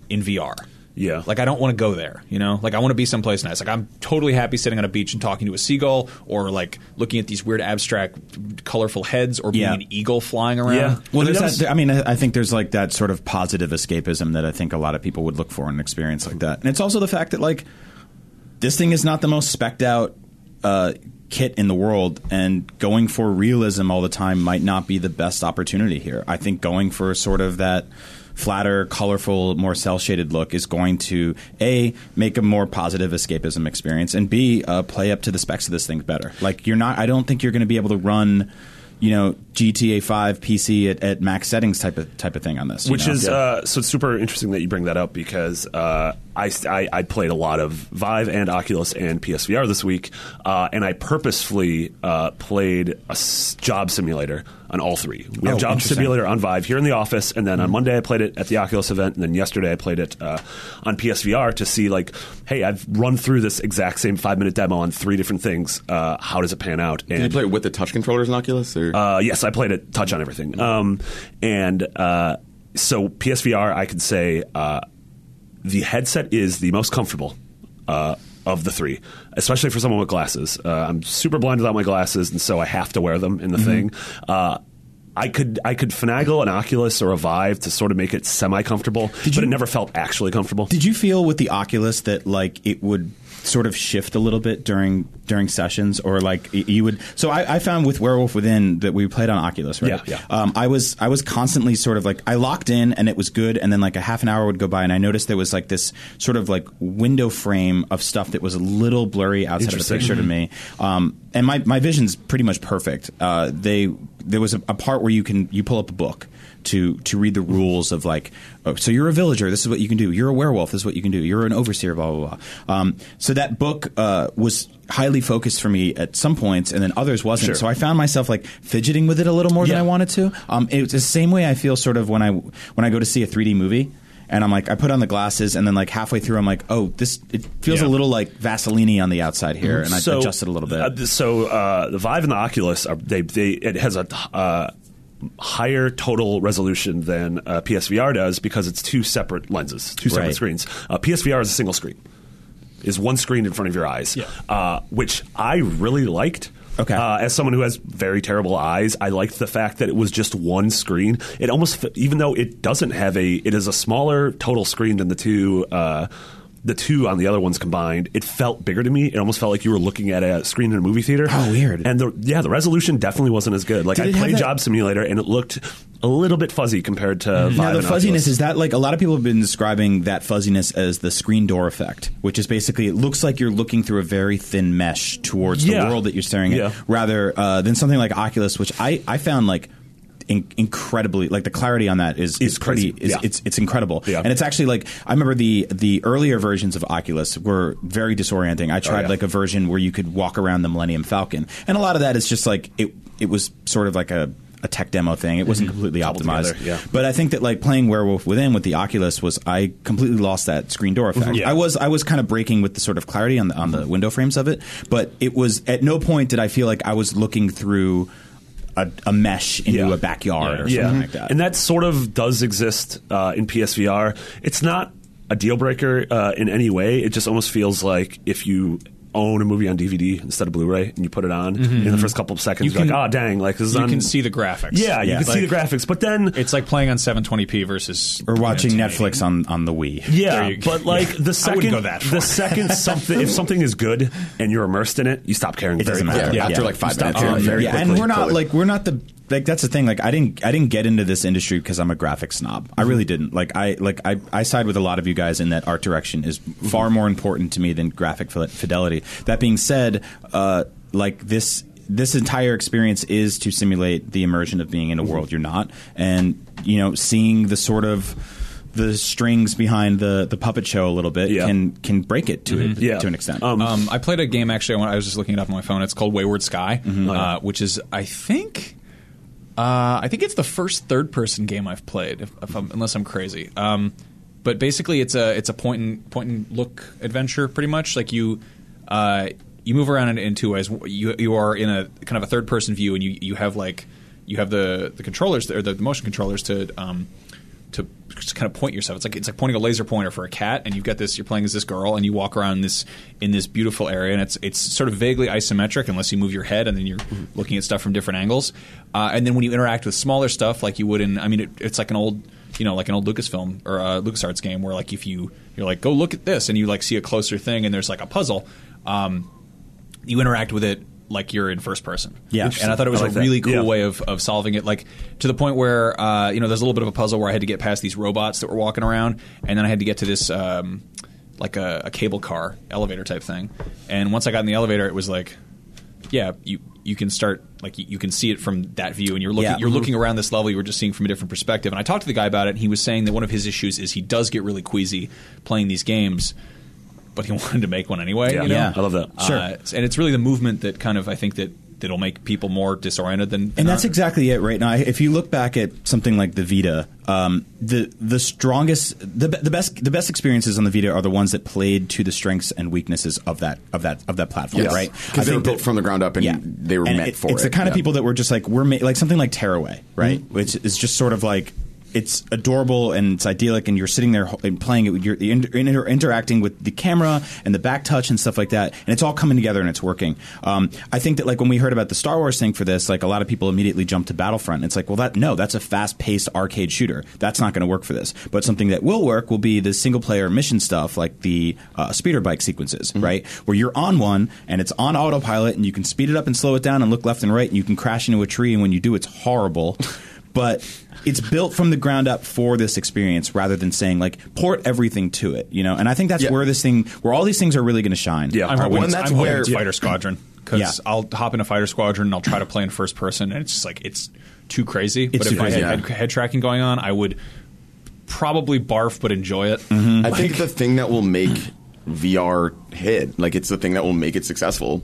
in VR. Yeah. like I don't want to go there. You know, like I want to be someplace nice. Like I'm totally happy sitting on a beach and talking to a seagull, or like looking at these weird, abstract, colorful heads, or being Yeah. an eagle flying around. Yeah. Well, I mean, there's that that, was- I mean, I I think there's like that sort of positive escapism that I think a lot of people would look for in an experience like that. And it's also the fact that like this thing is not the most specked out uh, kit in the world, and going for realism all the time might not be the best opportunity here. I think going for sort of that flatter, colorful, more cell shaded look is going to a make a more positive escapism experience, and b uh, play up to the specs of this thing better. Like you're not, I don't think you're going to be able to run. You know, GTA Five PC at, at max settings type of type of thing on this, you which know? is uh, so it's super interesting that you bring that up because uh, I, I I played a lot of Vive and Oculus and PSVR this week, uh, and I purposefully uh, played a s- job simulator on all three. We have Oh, job simulator on Vive here in the office, and then on Monday I played it at the Oculus event, and then yesterday I played it uh, on PSVR to see like, hey, I've run through this exact same five minute demo on three different things. Uh, how does it pan out? Did you play it with the touch controllers in Oculus? Or? Uh, yes, I played it touch on everything. Um, and uh, so PSVR, I could say uh, the headset is the most comfortable. Uh, of the three, especially for someone with glasses, uh, I'm super blind without my glasses, and so I have to wear them in the thing. Uh, I could I could finagle an Oculus or a Vive to sort of make it semi comfortable, but it never felt actually comfortable. Did you feel with the Oculus that like it would sort of shift a little bit during during sessions, or like you would? So I, I found with Werewolf Within that we played on Oculus, right? Yeah, yeah. Um, I was I was constantly sort of like I locked in and it was good, and then like a half an hour would go by, and I noticed there was like this sort of like window frame of stuff that was a little blurry outside of the picture to me. Um, and my my vision's pretty much perfect. Uh, they there was a, a part where you can you pull up a book to to read the rules of like, oh, so you're a villager. This is what you can do. You're a werewolf. This is what you can do. You're an overseer. Blah blah blah. Um, so that book uh, was highly focused for me at some points, and then others wasn't. Sure. So I found myself like fidgeting with it a little more than I wanted to. Um, it's the same way I feel sort of when I when I go to see a 3D movie. And I'm like, I put on the glasses, and then like halfway through, I'm like, oh, this it feels Yeah. a little like Vaseline on the outside here, and I So, adjusted a little bit. uh, so uh, the Vive and the Oculus, are, they, they it has a uh, higher total resolution than uh, PSVR does because it's two separate lenses, two separate Right. screens. Uh, PSVR is a single screen, is one screen in front of your eyes, uh, which I really liked. Okay. Uh, as someone who has very terrible eyes, I liked the fact that it was just one screen. It almost, even though it doesn't have a, it is a smaller total screen than the two. Uh, the two on the other ones combined, it felt bigger to me. It almost felt like you were looking at a screen in a movie theater. Oh, weird. And the yeah, the resolution definitely wasn't as good. Like Did I played that- Job Simulator, and it looked a little bit fuzzy compared to Vive Now the fuzziness Oculus. is that like a lot of people have been describing that fuzziness as the screen door effect, which is basically it looks like you're looking through a very thin mesh towards Yeah. the world that you're staring Yeah. at, rather uh, than something like Oculus, which I, I found like. In, incredibly, like the clarity on that is is It's pretty. Is, Yeah. It's it's incredible, Yeah. and it's actually like I remember the the earlier versions of Oculus were very disorienting. I tried yeah. like a version where you could walk around the Millennium Falcon, and a lot of that is just like it. It was sort of like a a tech demo thing. It wasn't completely optimized. together, yeah. But I think that like playing Werewolf Within with the Oculus was I completely lost that screen door effect. Mm-hmm. Yeah. I was I was kind of breaking with the sort of clarity on the on the window frames of it, but it was at no point did I feel like I was looking through a, a mesh into Yeah. a backyard or something like that. And that sort of does exist uh, in PSVR. It's not a deal breaker uh, in any way. It just almost feels like if you own a movie on DVD instead of Blu-ray and you put it on mm-hmm. in the first couple of seconds, You you are can- like, oh dang, like this is You on. can see the graphics. yeah, you Yeah. can see the graphics, but then It's like playing on 720p versus or watching Netflix on, on the Wii. Yeah, There you go. but like the second, go that the second something, if something is good and you're immersed in it, you stop caring. It very doesn't matter. Yeah, Yeah. after like five Stop minutes, caring you're very yeah, quickly, and we're not totally. like we're not the like that's the thing. Like I didn't I didn't get into this industry because I'm a graphic snob. I really didn't. Like I like I, I side with a lot of you guys in that art direction is far more important to me than graphic fidelity. That being said, uh, like this this entire experience is to simulate the immersion of being in a world you're not, and you know seeing the sort of the strings behind the, the puppet show a little bit Yeah. can can break it to it, Yeah. to an extent. Um, Um, I played a game actually. I I was just looking it up on my phone. It's called Wayward Sky, Mm-hmm. uh, which is I think. Uh, I think it's the first third-person game I've played, if, if I'm, unless I'm crazy. Um, but basically, it's a it's a point and point and look adventure, pretty much. Like you, uh, you move around in, in two ways. You you are in a kind of a third-person view, and you you have like you have the the controllers or the motion controllers to. Um, to kind of point yourself. It's like it's like pointing a laser pointer for a cat, and you've got this. You're playing as this girl, and you walk around this in this beautiful area, and it's it's sort of vaguely isometric unless you move your head, and then you're looking at stuff from different angles. Uh, and then when you interact with smaller stuff, like you would in, I mean, it, it's like an old, you know, like an old Lucasfilm or uh, LucasArts game where like if you you're like go look at this, and you like see a closer thing, and there's like a puzzle. Um, you interact with it like you're in first person. Yeah. and I thought it was like a that. really cool Yeah. way of, of solving it. Like to the point where uh, you know there's a little bit of a puzzle where I had to get past these robots that were walking around, and then I had to get to this um, like a, a cable car elevator type thing. And once I got in the elevator, it was like, yeah, you you can start like you, you can see it from that view, and you're looking Yeah. you're looking around this level. You were just seeing from a different perspective. And I talked to the guy about it, and he was saying that one of his issues is he does get really queasy playing these games. But he wanted to make one anyway. Yeah. you know? Yeah. I love that. Sure. Uh, and it's really the movement that kind of I think that that'll make people more disoriented than. than and that's not. exactly it right now. If you look back at something like the Vita, um, the the strongest, the, the best, the best experiences on the Vita are the ones that played to the strengths and weaknesses of that of that of that platform, Yes. right? Because they were built that- from the ground up and yeah, they were And meant it- for It's it. the kind of people that were just like we're ma- like something like Tearaway, right? Mm-hmm. Which is just sort of like. It's adorable and it's idyllic, and you're sitting there and playing it. with- You're inter- inter- interacting with the camera and the back touch and stuff like that, and it's all coming together and it's working. Um, I think that like when we heard about the Star Wars thing for this, like a lot of people immediately jumped to Battlefront. It's like, well, that no, that's a fast-paced arcade shooter. That's not going to work for this. But something that will work will be the single-player mission stuff, like the uh, speeder bike sequences, right? Where you're on one and it's on autopilot, and you can speed it up and slow it down and look left and right, and you can crash into a tree, and when you do, it's horrible. but it's built from the ground up for this experience rather than saying like port everything to it you know and i think that's Yeah. where this thing where all these things are really going to shine Yeah. I'm hoping, that's I'm where- it's Fighter Squadron. because Yeah. I'll hop in a fighter squadron and I'll try to play in first person, and it's just like it's too crazy. but too if I had yeah. head, head tracking going on, I would probably barf but enjoy it. Mm-hmm. I think the thing that will make VR hit, like it's the thing that will make it successful,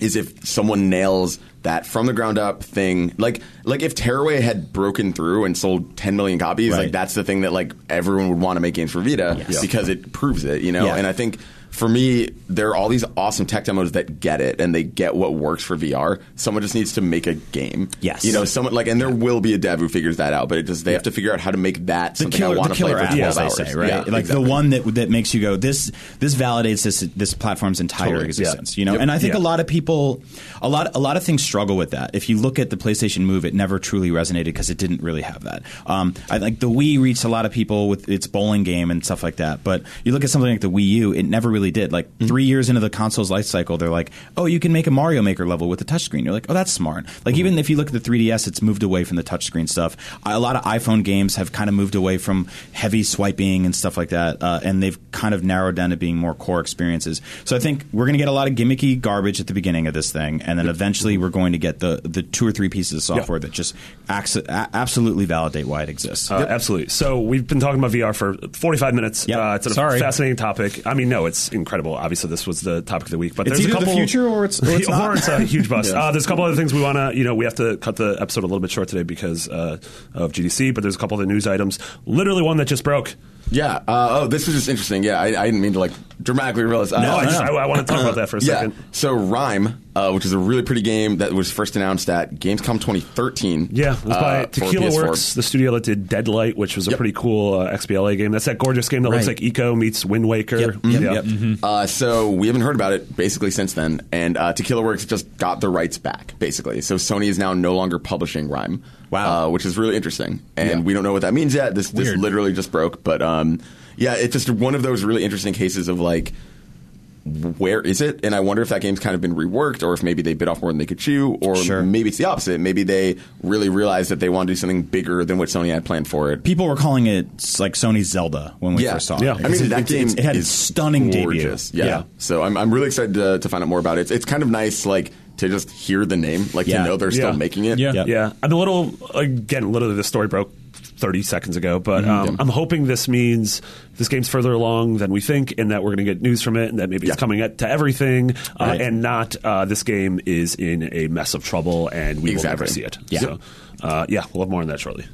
is if someone nails that from the ground up thing. Like like if Tearaway had broken through and sold 10 million copies, Right. like that's the thing that like everyone would want to make games for Vita Yes. because it proves it, you know. Yeah. And I think for me, there are all these awesome tech demos that get it and they get what works for VR. Someone just needs to make a game. Yes. You know, someone like, and there will be a dev who figures that out, but it just, they have to figure out how to make that the something killer, I want to play for 12 hours. say, right? Yeah, like exactly. the one that that makes you go, this this validates this this platform's entire Totally, existence. yeah. You know, Yep. and I think Yeah. a lot of people, a lot a lot of things struggle with that. If you look at the PlayStation Move, it never truly resonated because it didn't really have that. Um, I like the Wii reached a lot of people with its bowling game and stuff like that. But you look at something like the Wii U, it never really did. Like Mm-hmm. three years into the console's life cycle, they're like, oh, you can make a Mario Maker level with a touchscreen. You're like, oh, that's smart. Like Mm-hmm. even if you look at the 3DS, it's moved away from the touchscreen stuff. A lot of iPhone games have kind of moved away from heavy swiping and stuff like that, uh, and they've kind of narrowed down to being more core experiences. So I think we're going to get a lot of gimmicky garbage at the beginning of this thing, and then eventually we're going to get the the two or three pieces of software that just acts, a- absolutely validate why it exists. Uh, Absolutely. So we've been talking about VR for 45 minutes. Yep. Uh, it's a Sorry. fascinating topic. I mean, no, it's incredible. Obviously, this was the topic of the week, but It's there's either a the couple future or it's- or it's not. or it's a huge bust. uh, there's a couple other things we want to, you know, we have to cut the episode a little bit short today because uh, of GDC, but there's a couple other news items. Literally one that just broke. Yeah. Uh, oh, this was just interesting. Yeah, I, I didn't mean to like dramatically realize. Uh, No, I, just, I, I want to talk about that for a yeah. second. So RiME, uh, which is a really pretty game that was first announced at Gamescom 2013. Yeah, it was by uh, Tequila Works, the studio that did Deadlight, which was a Yep. pretty cool uh, XBLA game. That's that gorgeous game that looks like Ico meets Wind Waker. Yep, yep, Yeah. yep. Uh, so we haven't heard about it basically since then, and uh, Tequila Works just got the rights back basically. So Sony is now no longer publishing RiME. Wow. uh, which is really interesting, and Yeah. we don't know what that means yet. This this literally just broke, but um, yeah, it's just one of those really interesting cases of like. Where is it? And I wonder if that game's kind of been reworked, or if maybe they bit off more than they could chew, or Sure. maybe it's the opposite. Maybe they really realized that they want to do something bigger than what Sony had planned for it. People were calling it like Sony's Zelda when we Yeah, first saw Yeah. it. I mean, It- that it, game it, had a is stunning gorgeous. debut. Yeah. So I'm, I'm really excited to, to find out more about it. It's, it's kind of nice, like to just hear the name, like Yeah. to know they're still Yeah. making it. Yeah. Yeah. Yeah, I'm a little again. Literally, this story broke 30 seconds ago, but um, Yeah. I'm hoping this means this game's further along than we think, and that we're going to get news from it, and that maybe Yeah. it's coming at, to everything, uh, Right. and not uh, this game is in a mess of trouble, and we will never see it. Yeah. So, uh, yeah, we'll have more on that shortly.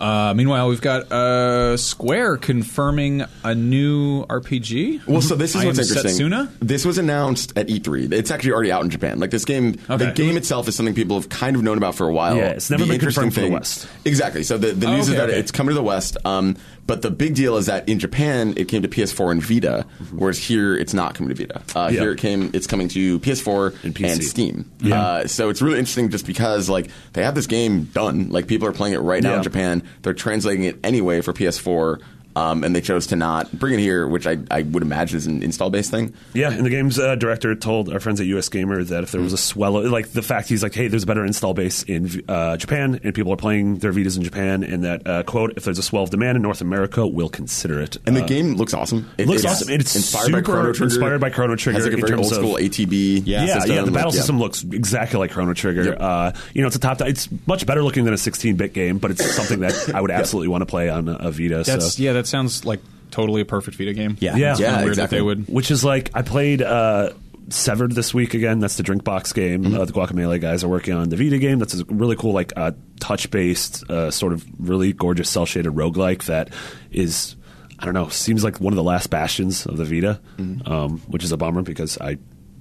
Uh, meanwhile, we've got uh, Square confirming a new RPG. Well, so this is I what's interesting. Setsuna? This was announced at E3. It's actually already out in Japan. Like this game, the game itself is something people have kind of known about for a while. Yeah, it's never The been interesting confirmed for the West. Exactly. So the, the Oh, news is that okay. it's coming to the West. Um, but the big deal is that in Japan it came to PS4 and Vita, whereas here it's not coming to Vita. Uh, Yeah. Here it came. It's coming to PS4 And PC. Steam. Yeah. Uh, so it's really interesting just because like they have this game done. Like people are playing it right now Yeah. in Japan. They're translating it anyway for PS4. Um, and they chose to not bring it here, which I, I would imagine is an install based thing. Yeah, and the game's uh, director told our friends at US Gamer that if there was a swell, like the fact he's like, hey, there's a better install base in uh, Japan, and people are playing their Vitas in Japan, and that uh, quote, if there's a swell of demand in North America, we'll consider it. And the Uh, game looks awesome. It, looks it's awesome. It's inspired by Chrono Trigger. inspired by Chrono Trigger Has like a very old terms of- school ATB. Yeah, yeah, system. the battle Like, yeah. system looks exactly like Chrono Trigger. Yep. Uh, you know, it's a top. It's much better looking than a 16-bit game, but it's something that I would absolutely want to play on a, a Vita. That's so. yeah. That sounds like totally a perfect Vita game. Yeah. Yeah. It's kinda Yeah, weird exactly. that they would. which is like I played uh, Severed this week again. That's the Drinkbox game. Mm-hmm. Uh, the Guacamelee guys are working on the Vita game. That's a really cool, like uh, touch based, uh, sort of really gorgeous cell shaded roguelike that is. I don't know. Seems like one of the last bastions of the Vita, Mm-hmm. um, which is a bummer because I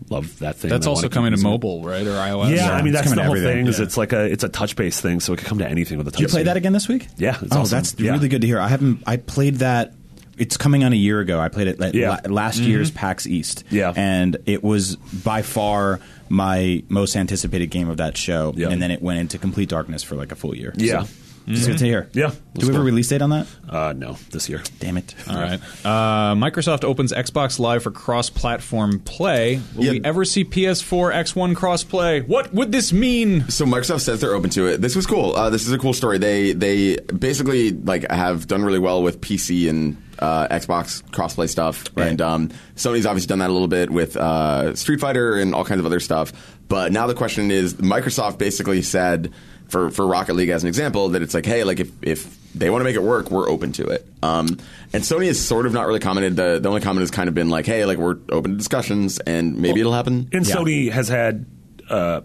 love that thing. That's also coming to using it. mobile, right, or iOS? Yeah, I mean it's that's coming the to whole everything, thing. Is yeah. it's like a it's a touch based thing, so it could come to anything with a touch. Did you play screen. that again this week? Yeah, it's oh, awesome. that's Yeah. really good to hear. I haven't. I played that. It's coming on a year ago. I played it la- Yeah. la- last mm-hmm. year's PAX East. Yeah. and it was by far my most anticipated game of that show. Yeah. And then it went into complete darkness for like a full year. Yeah. So, It's good to hear. Yeah, Do we have a release date on that? Uh, no, this year. Damn it. All right. Uh, Microsoft opens Xbox Live for cross-platform play. Will Yeah. we ever see PS4 X1 cross-play? What would this mean? So Microsoft says they're open to it. This was cool. Uh, this is a cool story. They they basically like have done really well with PC and uh, Xbox crossplay stuff, Right. and um, Sony's obviously done that a little bit with uh, Street Fighter and all kinds of other stuff. But now the question is, Microsoft basically said for for Rocket League as an example that it's like, hey, like if if they want to make it work, we're open to it. Um, and Sony has sort of not really commented. The, the only comment has kind of been like, hey, like we're open to discussions, and maybe it'll happen. And Yeah. Sony has had uh,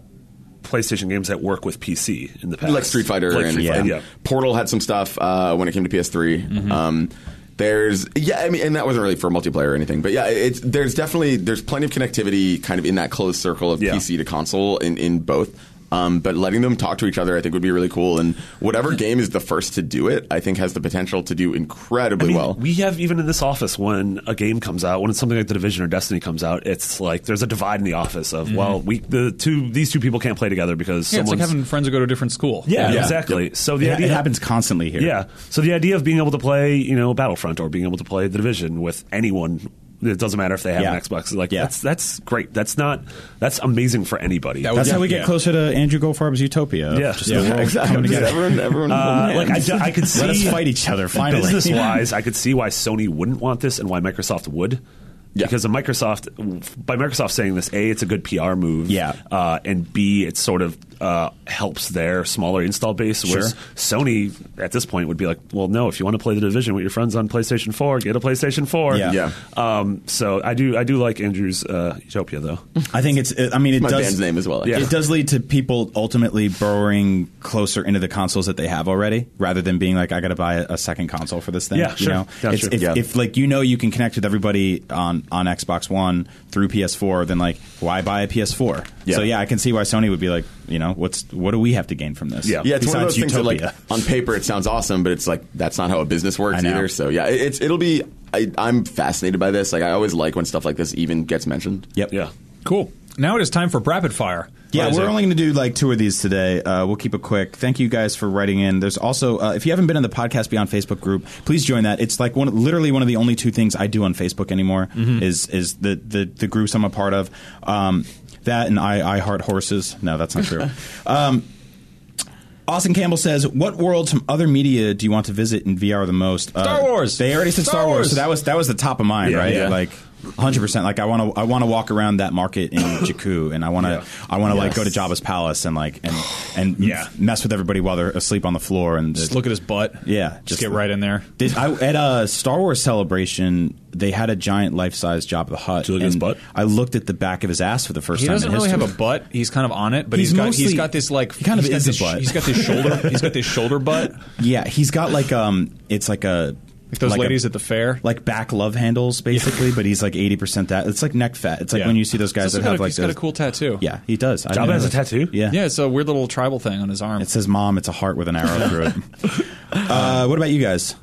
PlayStation games that work with PC in the past, like Street Fighter Like and, Street Fighter, and yeah. Portal had some stuff uh, when it came to PS3. Mm-hmm. Um, there's yeah, I mean, and that wasn't really for multiplayer or anything, but yeah, it's there's definitely there's plenty of connectivity kind of in that closed circle of Yeah. PC to console in in both. Um, but letting them talk to each other, I think, would be really cool. And whatever game is the first to do it, I think, has the potential to do I incredibly mean, well. we have even in this office when a game comes out, when it's something like The Division or Destiny comes out, it's like there's a divide in the office of well, we the two these two people can't play together because Yeah, it's like having friends who go to a different school. yeah, Yeah. exactly. So the It, idea it happens constantly here. Yeah. So the idea of being able to play, you know, Battlefront or being able to play The Division with anyone, it doesn't matter if they have Yeah. an Xbox. Like Yeah. that's that's great. That's not that's amazing for anybody. That That's Yeah. how we get Yeah. closer to Andrew Goldfarb's utopia. Yeah. Just Yeah, the world coming together. everyone, everyone, Uh, like I, I could see Let us fight each other, finally. Business wise, I could see why Sony wouldn't want this and why Microsoft would. Yeah. Because of Microsoft, by Microsoft saying this, a it's a good PR move, Yeah. uh, and b it's sort of uh, helps their smaller install base. Whereas Sony at this point would be like, well, no, if you want to play the Division with your friends on PlayStation Four, get a PlayStation Four. Yeah. Yeah. Um, so I do I do like Andrew's uh, Utopia though. I think it's. I mean, it my does. band's name as well. Yeah. It does lead to people ultimately burrowing closer into the consoles that they have already, rather than being like, I got to buy a, a second console for this thing. Yeah, you sure. know, Yeah, It's- sure. if, Yeah. if like you know you can connect with everybody on on Xbox One through PS4, then like why buy a PS4? Yeah. So yeah, I can see why Sony would be like, you know, what's what do we have to gain from this? Yeah. Yeah, it's one of besides those things that, like, on paper, it sounds awesome, but it's like that's not how a business works either. So yeah, it- it's it'll be. I, I'm fascinated by this. Like I always like when stuff like this even gets mentioned. yep. Yeah. Cool. Now it is time for rapid fire. Yeah, we're it? only going to do like two of these today. Uh, we'll keep it quick. Thank you guys for writing in. There's also, uh, if you haven't been in the Podcast Beyond Facebook group, please join that. It's like one, literally one of the only two things I do on Facebook anymore is is the, the the groups I'm a part of. Um, that and I I heart horses. No, that's not true. um, Austin Campbell says, "What worlds from other media do you want to visit in VR the most?" Uh, Star Wars. They already said Star, Star Wars. Wars. so that was that was the top of mind, Yeah, right? yeah. Like 100. percent Like I want to I want to walk around that market in Jakku, and I want to Yeah. I want to like go to Jabba's palace and like and and Yeah. mess with everybody while they're asleep on the floor and Just look at his butt. Yeah, Just get right in there. Did, I, at a Star Wars celebration, they had a giant life size Jabba the Hutt. Did you look at his butt? I looked at the back of his ass for the first He time. doesn't in really history. have a butt. He's kind of on it, but He's he's got mostly- he's got this like he kind of is this, butt. He's got this shoulder. he's got this shoulder butt. Yeah, he's got like um, it's like a Like those like a- ladies at the fair. like back love handles basically, but he's like eighty percent that. It's like neck fat. It's like Yeah. when you see those guys that have a, like he's got a cool tattoo. Yeah, he does. I Jabba didn't has a tattoo? Yeah, Yeah, it's a weird little tribal thing on his arm. It says "mom." It's a heart with an arrow through it. Uh, what about you guys?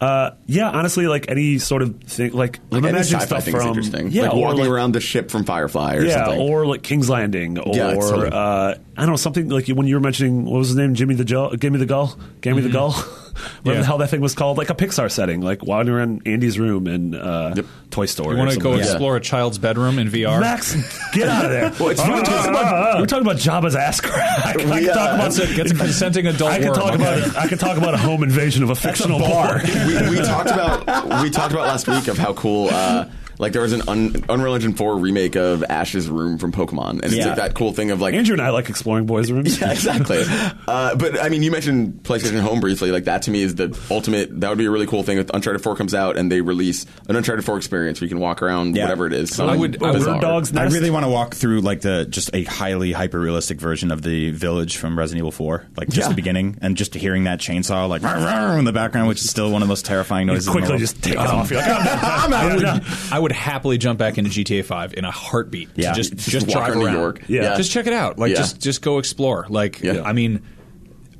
Uh, yeah, honestly, like any sort of thing, like, Like I'm any imagining sci-fi stuff from interesting. yeah, like or walking like, around the ship from Firefly or yeah, something. or like King's Landing, or Yeah, totally. uh, I don't know something like when you were mentioning what was his name, Jimmy the Gull, Give me the Gull, Give me the Gull, whatever. Yeah. the hell that thing was called, like a Pixar setting, like wandering around Andy's room in uh, Yep. Toy Story. you want to go like that. explore a child's bedroom in VR? Max, get out of there! Well, it's- we were talking about, we were talking about Jabba's ass crack. I could Yeah, talk about That's a, gets a consenting adult I could worm. talk okay? about I could talk about a home invasion of a fictional bar. we, we talked about we talked about last week of how cool uh, like there was an Un- Unreal Engine 4 remake of Ash's room from Pokemon, and it's Yeah. like that cool thing of like Andrew and I like exploring boys' rooms. Yeah, exactly. uh, but I mean, you mentioned PlayStation Home briefly. Like that to me is the ultimate. That would be a really cool thing if Uncharted 4 comes out and they release an Uncharted 4 experience where you can walk around Yeah. whatever it is. I would- I would- bizarre. Bird Dogs I really want to walk through like the just a highly hyper realistic version of the village from Resident Evil 4, like just Yeah. the beginning, and just hearing that chainsaw like "Rah, rah," in the background, which is still one of the most terrifying noises. in the quickly world. just take it off. You're like, I'm, I would, out. I would happily jump back into GTA 5 in a heartbeat. to Yeah. just Just just, walk drive around New. York. Yeah. just check it out. Like Yeah. just just go explore. Like Yeah. I mean,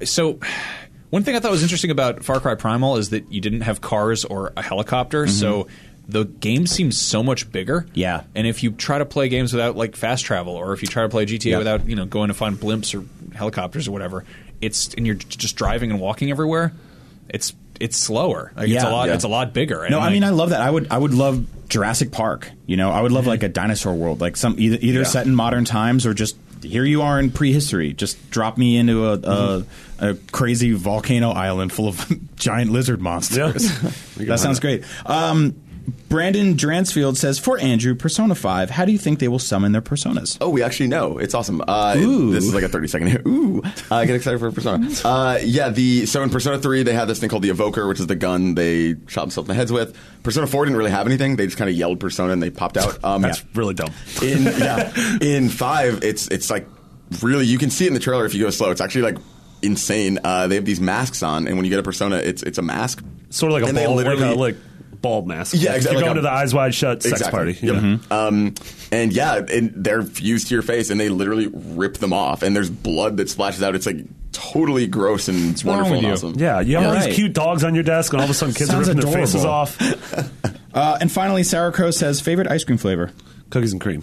so one thing I thought was interesting about Far Cry Primal is that you didn't have cars or a helicopter, so the game seems so much bigger. Mm-hmm. Yeah. and if you try to play games without like fast travel, or if you try to play GTA Yeah. without you know going to find blimps or helicopters or whatever. it's and you're just driving and walking everywhere, it's it's slower. Like it's Yeah. a lot. Yeah. It's a lot bigger. And No, I mean I love that. I would I would love Jurassic Park. You know, I would love like a dinosaur world, like some either either Yeah. set in modern times or just here you are in prehistory. Just drop me into a a, a crazy volcano island full of giant lizard monsters. that sounds great. Um, Brandon Dransfield says for Andrew, Persona Five. How do you think they will summon their personas? Oh, we actually know. It's awesome. Uh, Ooh. This is like a 30 second here. Ooh. Uh, get excited for Persona. Uh, yeah, the so in Persona 3, they had this thing called the Evoker, which is the gun they shot themselves in the heads with. Persona 4 didn't really have anything. They just kind of yelled Persona and they popped out. Um, That's really dumb. in yeah, in five, it's it's like really you can see it in the trailer if you go slow. It's actually like insane. Uh, they have these masks on, and when you get a persona, it's it's a mask. Sort of like a And they bald, like, a, like bald mask. Yeah, exactly, You're like going a- to the eyes wide shut sex Exactly. party. you Yep. know? Um, and yeah, and they're fused to your face, and they literally rip them off, and there's blood that splashes out. It's like totally gross and wrong wonderful with and you? awesome. Yeah, you have all Right. these cute dogs on your desk, and all of a sudden kids are Sounds ripping their faces off. Uh, and finally, Sarah Crow says favorite ice cream flavor. Cookies and cream.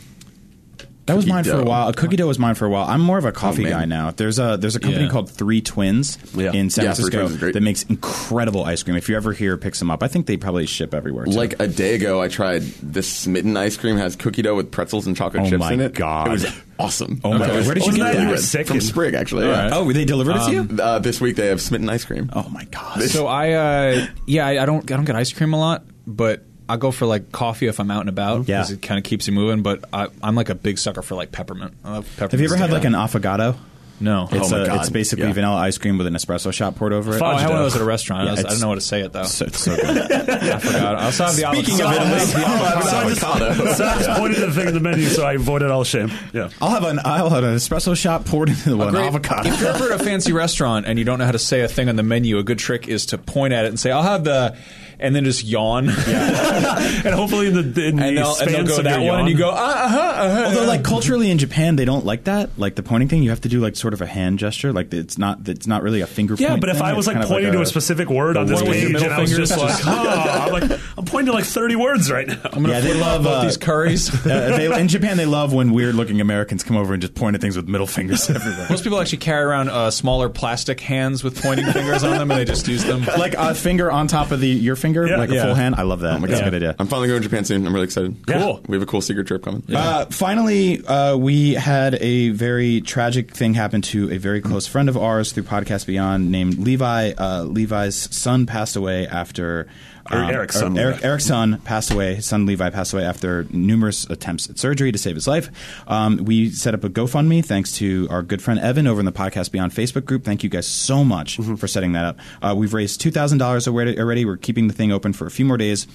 That was Cookie mine for a while. A cookie dough was mine for a while. I'm more of a coffee man. guy now. There's a there's a company Yeah. called Three Twins Yeah. in San Yeah, Francisco Twins is great. that makes incredible ice cream. If you ever here, pick some up. I think they probably ship everywhere. Too. Like a day ago, I tried this Smitten ice cream has cookie dough with pretzels and chocolate Oh chips my in it. God. it was awesome. Oh my It God. Where did you it get really that? Sick From Sprig, actually. Yeah. oh, they delivered it to you? Uh, this week they have Smitten ice cream. Oh my god! So I, uh, yeah, I, I don't, I don't get ice cream a lot, but I go for like coffee if I'm out and about Yeah. because it kind of keeps you moving. But I, I'm like a big sucker for like peppermint. I love peppermint. Have you ever had like an an affogato? no? It's, oh my a, it's basically Yeah. vanilla ice cream with an espresso shot poured over it. Oh, I Fudge had one of those at a restaurant. Yeah, I, was, I don't know what to say it though. So, it's so good. I forgot. I also have the Speaking avocado. of Italy, So I just, so I just pointed to the thing in the menu, so I avoided all shame. Yeah. I'll have an I'll have an espresso shot poured into the one Great. avocado. If you're ever at a fancy restaurant and you don't know how to say a thing on the menu, a good trick is to point at it and say, "I'll have the," and then just yawn. And hopefully in the, in the and they'll, and they'll go that your one, and you go, uh, uh-huh, uh-huh. Although, like culturally in Japan, they don't like that. Like the pointing thing, you have to do like sort of a hand gesture. Like it's not it's not really a finger. Yeah, point but if thing. I was like kind of pointing to a- a specific word on this one with your page, and I was finger just like, oh, I'm like, I'm pointing to like 30 words right now. i yeah, they love uh, these curries. uh, they, in Japan, they love when weird-looking Americans come over and just point at things with middle fingers everywhere. Most people actually carry around uh, smaller plastic hands with pointing fingers on them, and they just use them. like a finger on top of the your finger, Yeah. like a Yeah. full hand. I love that. Oh That's a good idea. I'm finally going to Japan soon. I'm really excited. Cool. We have a cool secret trip coming. Uh, finally, uh, we had a very tragic thing happen to a very close friend of ours through Podcast Beyond named Levi. Uh, Levi's son passed away after. Or Eric's son, or Eric, Levi. Eric's son passed away. His son Levi passed away after numerous attempts at surgery to save his life. Um, we set up a GoFundMe thanks to our good friend Evan over in the Podcast Beyond Facebook group. Thank you guys so much Mm-hmm. for setting that up. Uh, we've raised two thousand dollars already. Already, we're keeping the thing open for a few more days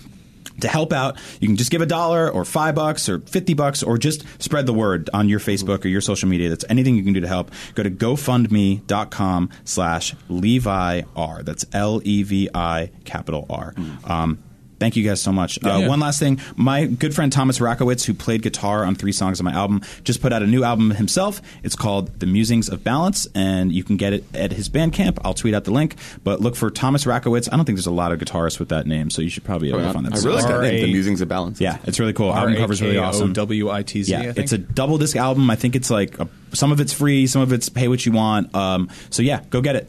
to help out, you can just give a dollar or five bucks or 50 bucks or just spread the word on your Facebook or your social media. That's anything you can do to help. Go to gofundme.com slash Levi R. That's L E V I capital R. Um, Thank you guys so much. uh, yeah. One last thing. My good friend Thomas Rakowitz, who played guitar on three songs on my album, just put out a new album himself. It's called The Musings of Balance, and you can get it at his Bandcamp. I'll tweet out the link. But look for Thomas Rakowitz. I don't think there's a lot of guitarists with that name, so you should probably be able to find that. I really like that name, The Musings of Balance. Yeah, it's really cool. Album cover's really awesome. W-I-T-Z, Yeah, it's a double disc album. I think it's like a, some of it's free, some of it's pay what you want. Um, so yeah, go get it.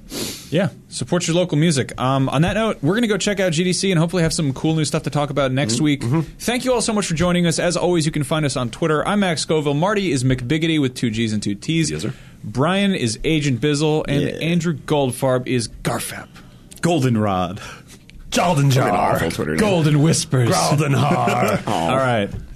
Yeah, support your local music. Um, on that note, we're going to go check out GDC and hopefully have some cool new stuff to talk about next Mm-hmm. week. Thank you all so much for joining us. As always, you can find us on Twitter. I'm Max Scoville. Marty is McBiggity with two G's and two T's. Yes, sir. Brian is Agent Bizzle, and Yeah. Andrew Goldfarb is Garfap. Goldenrod. Jalden Fucking Jar. awful Twitter name. Golden Whispers. Gralden Har. All right.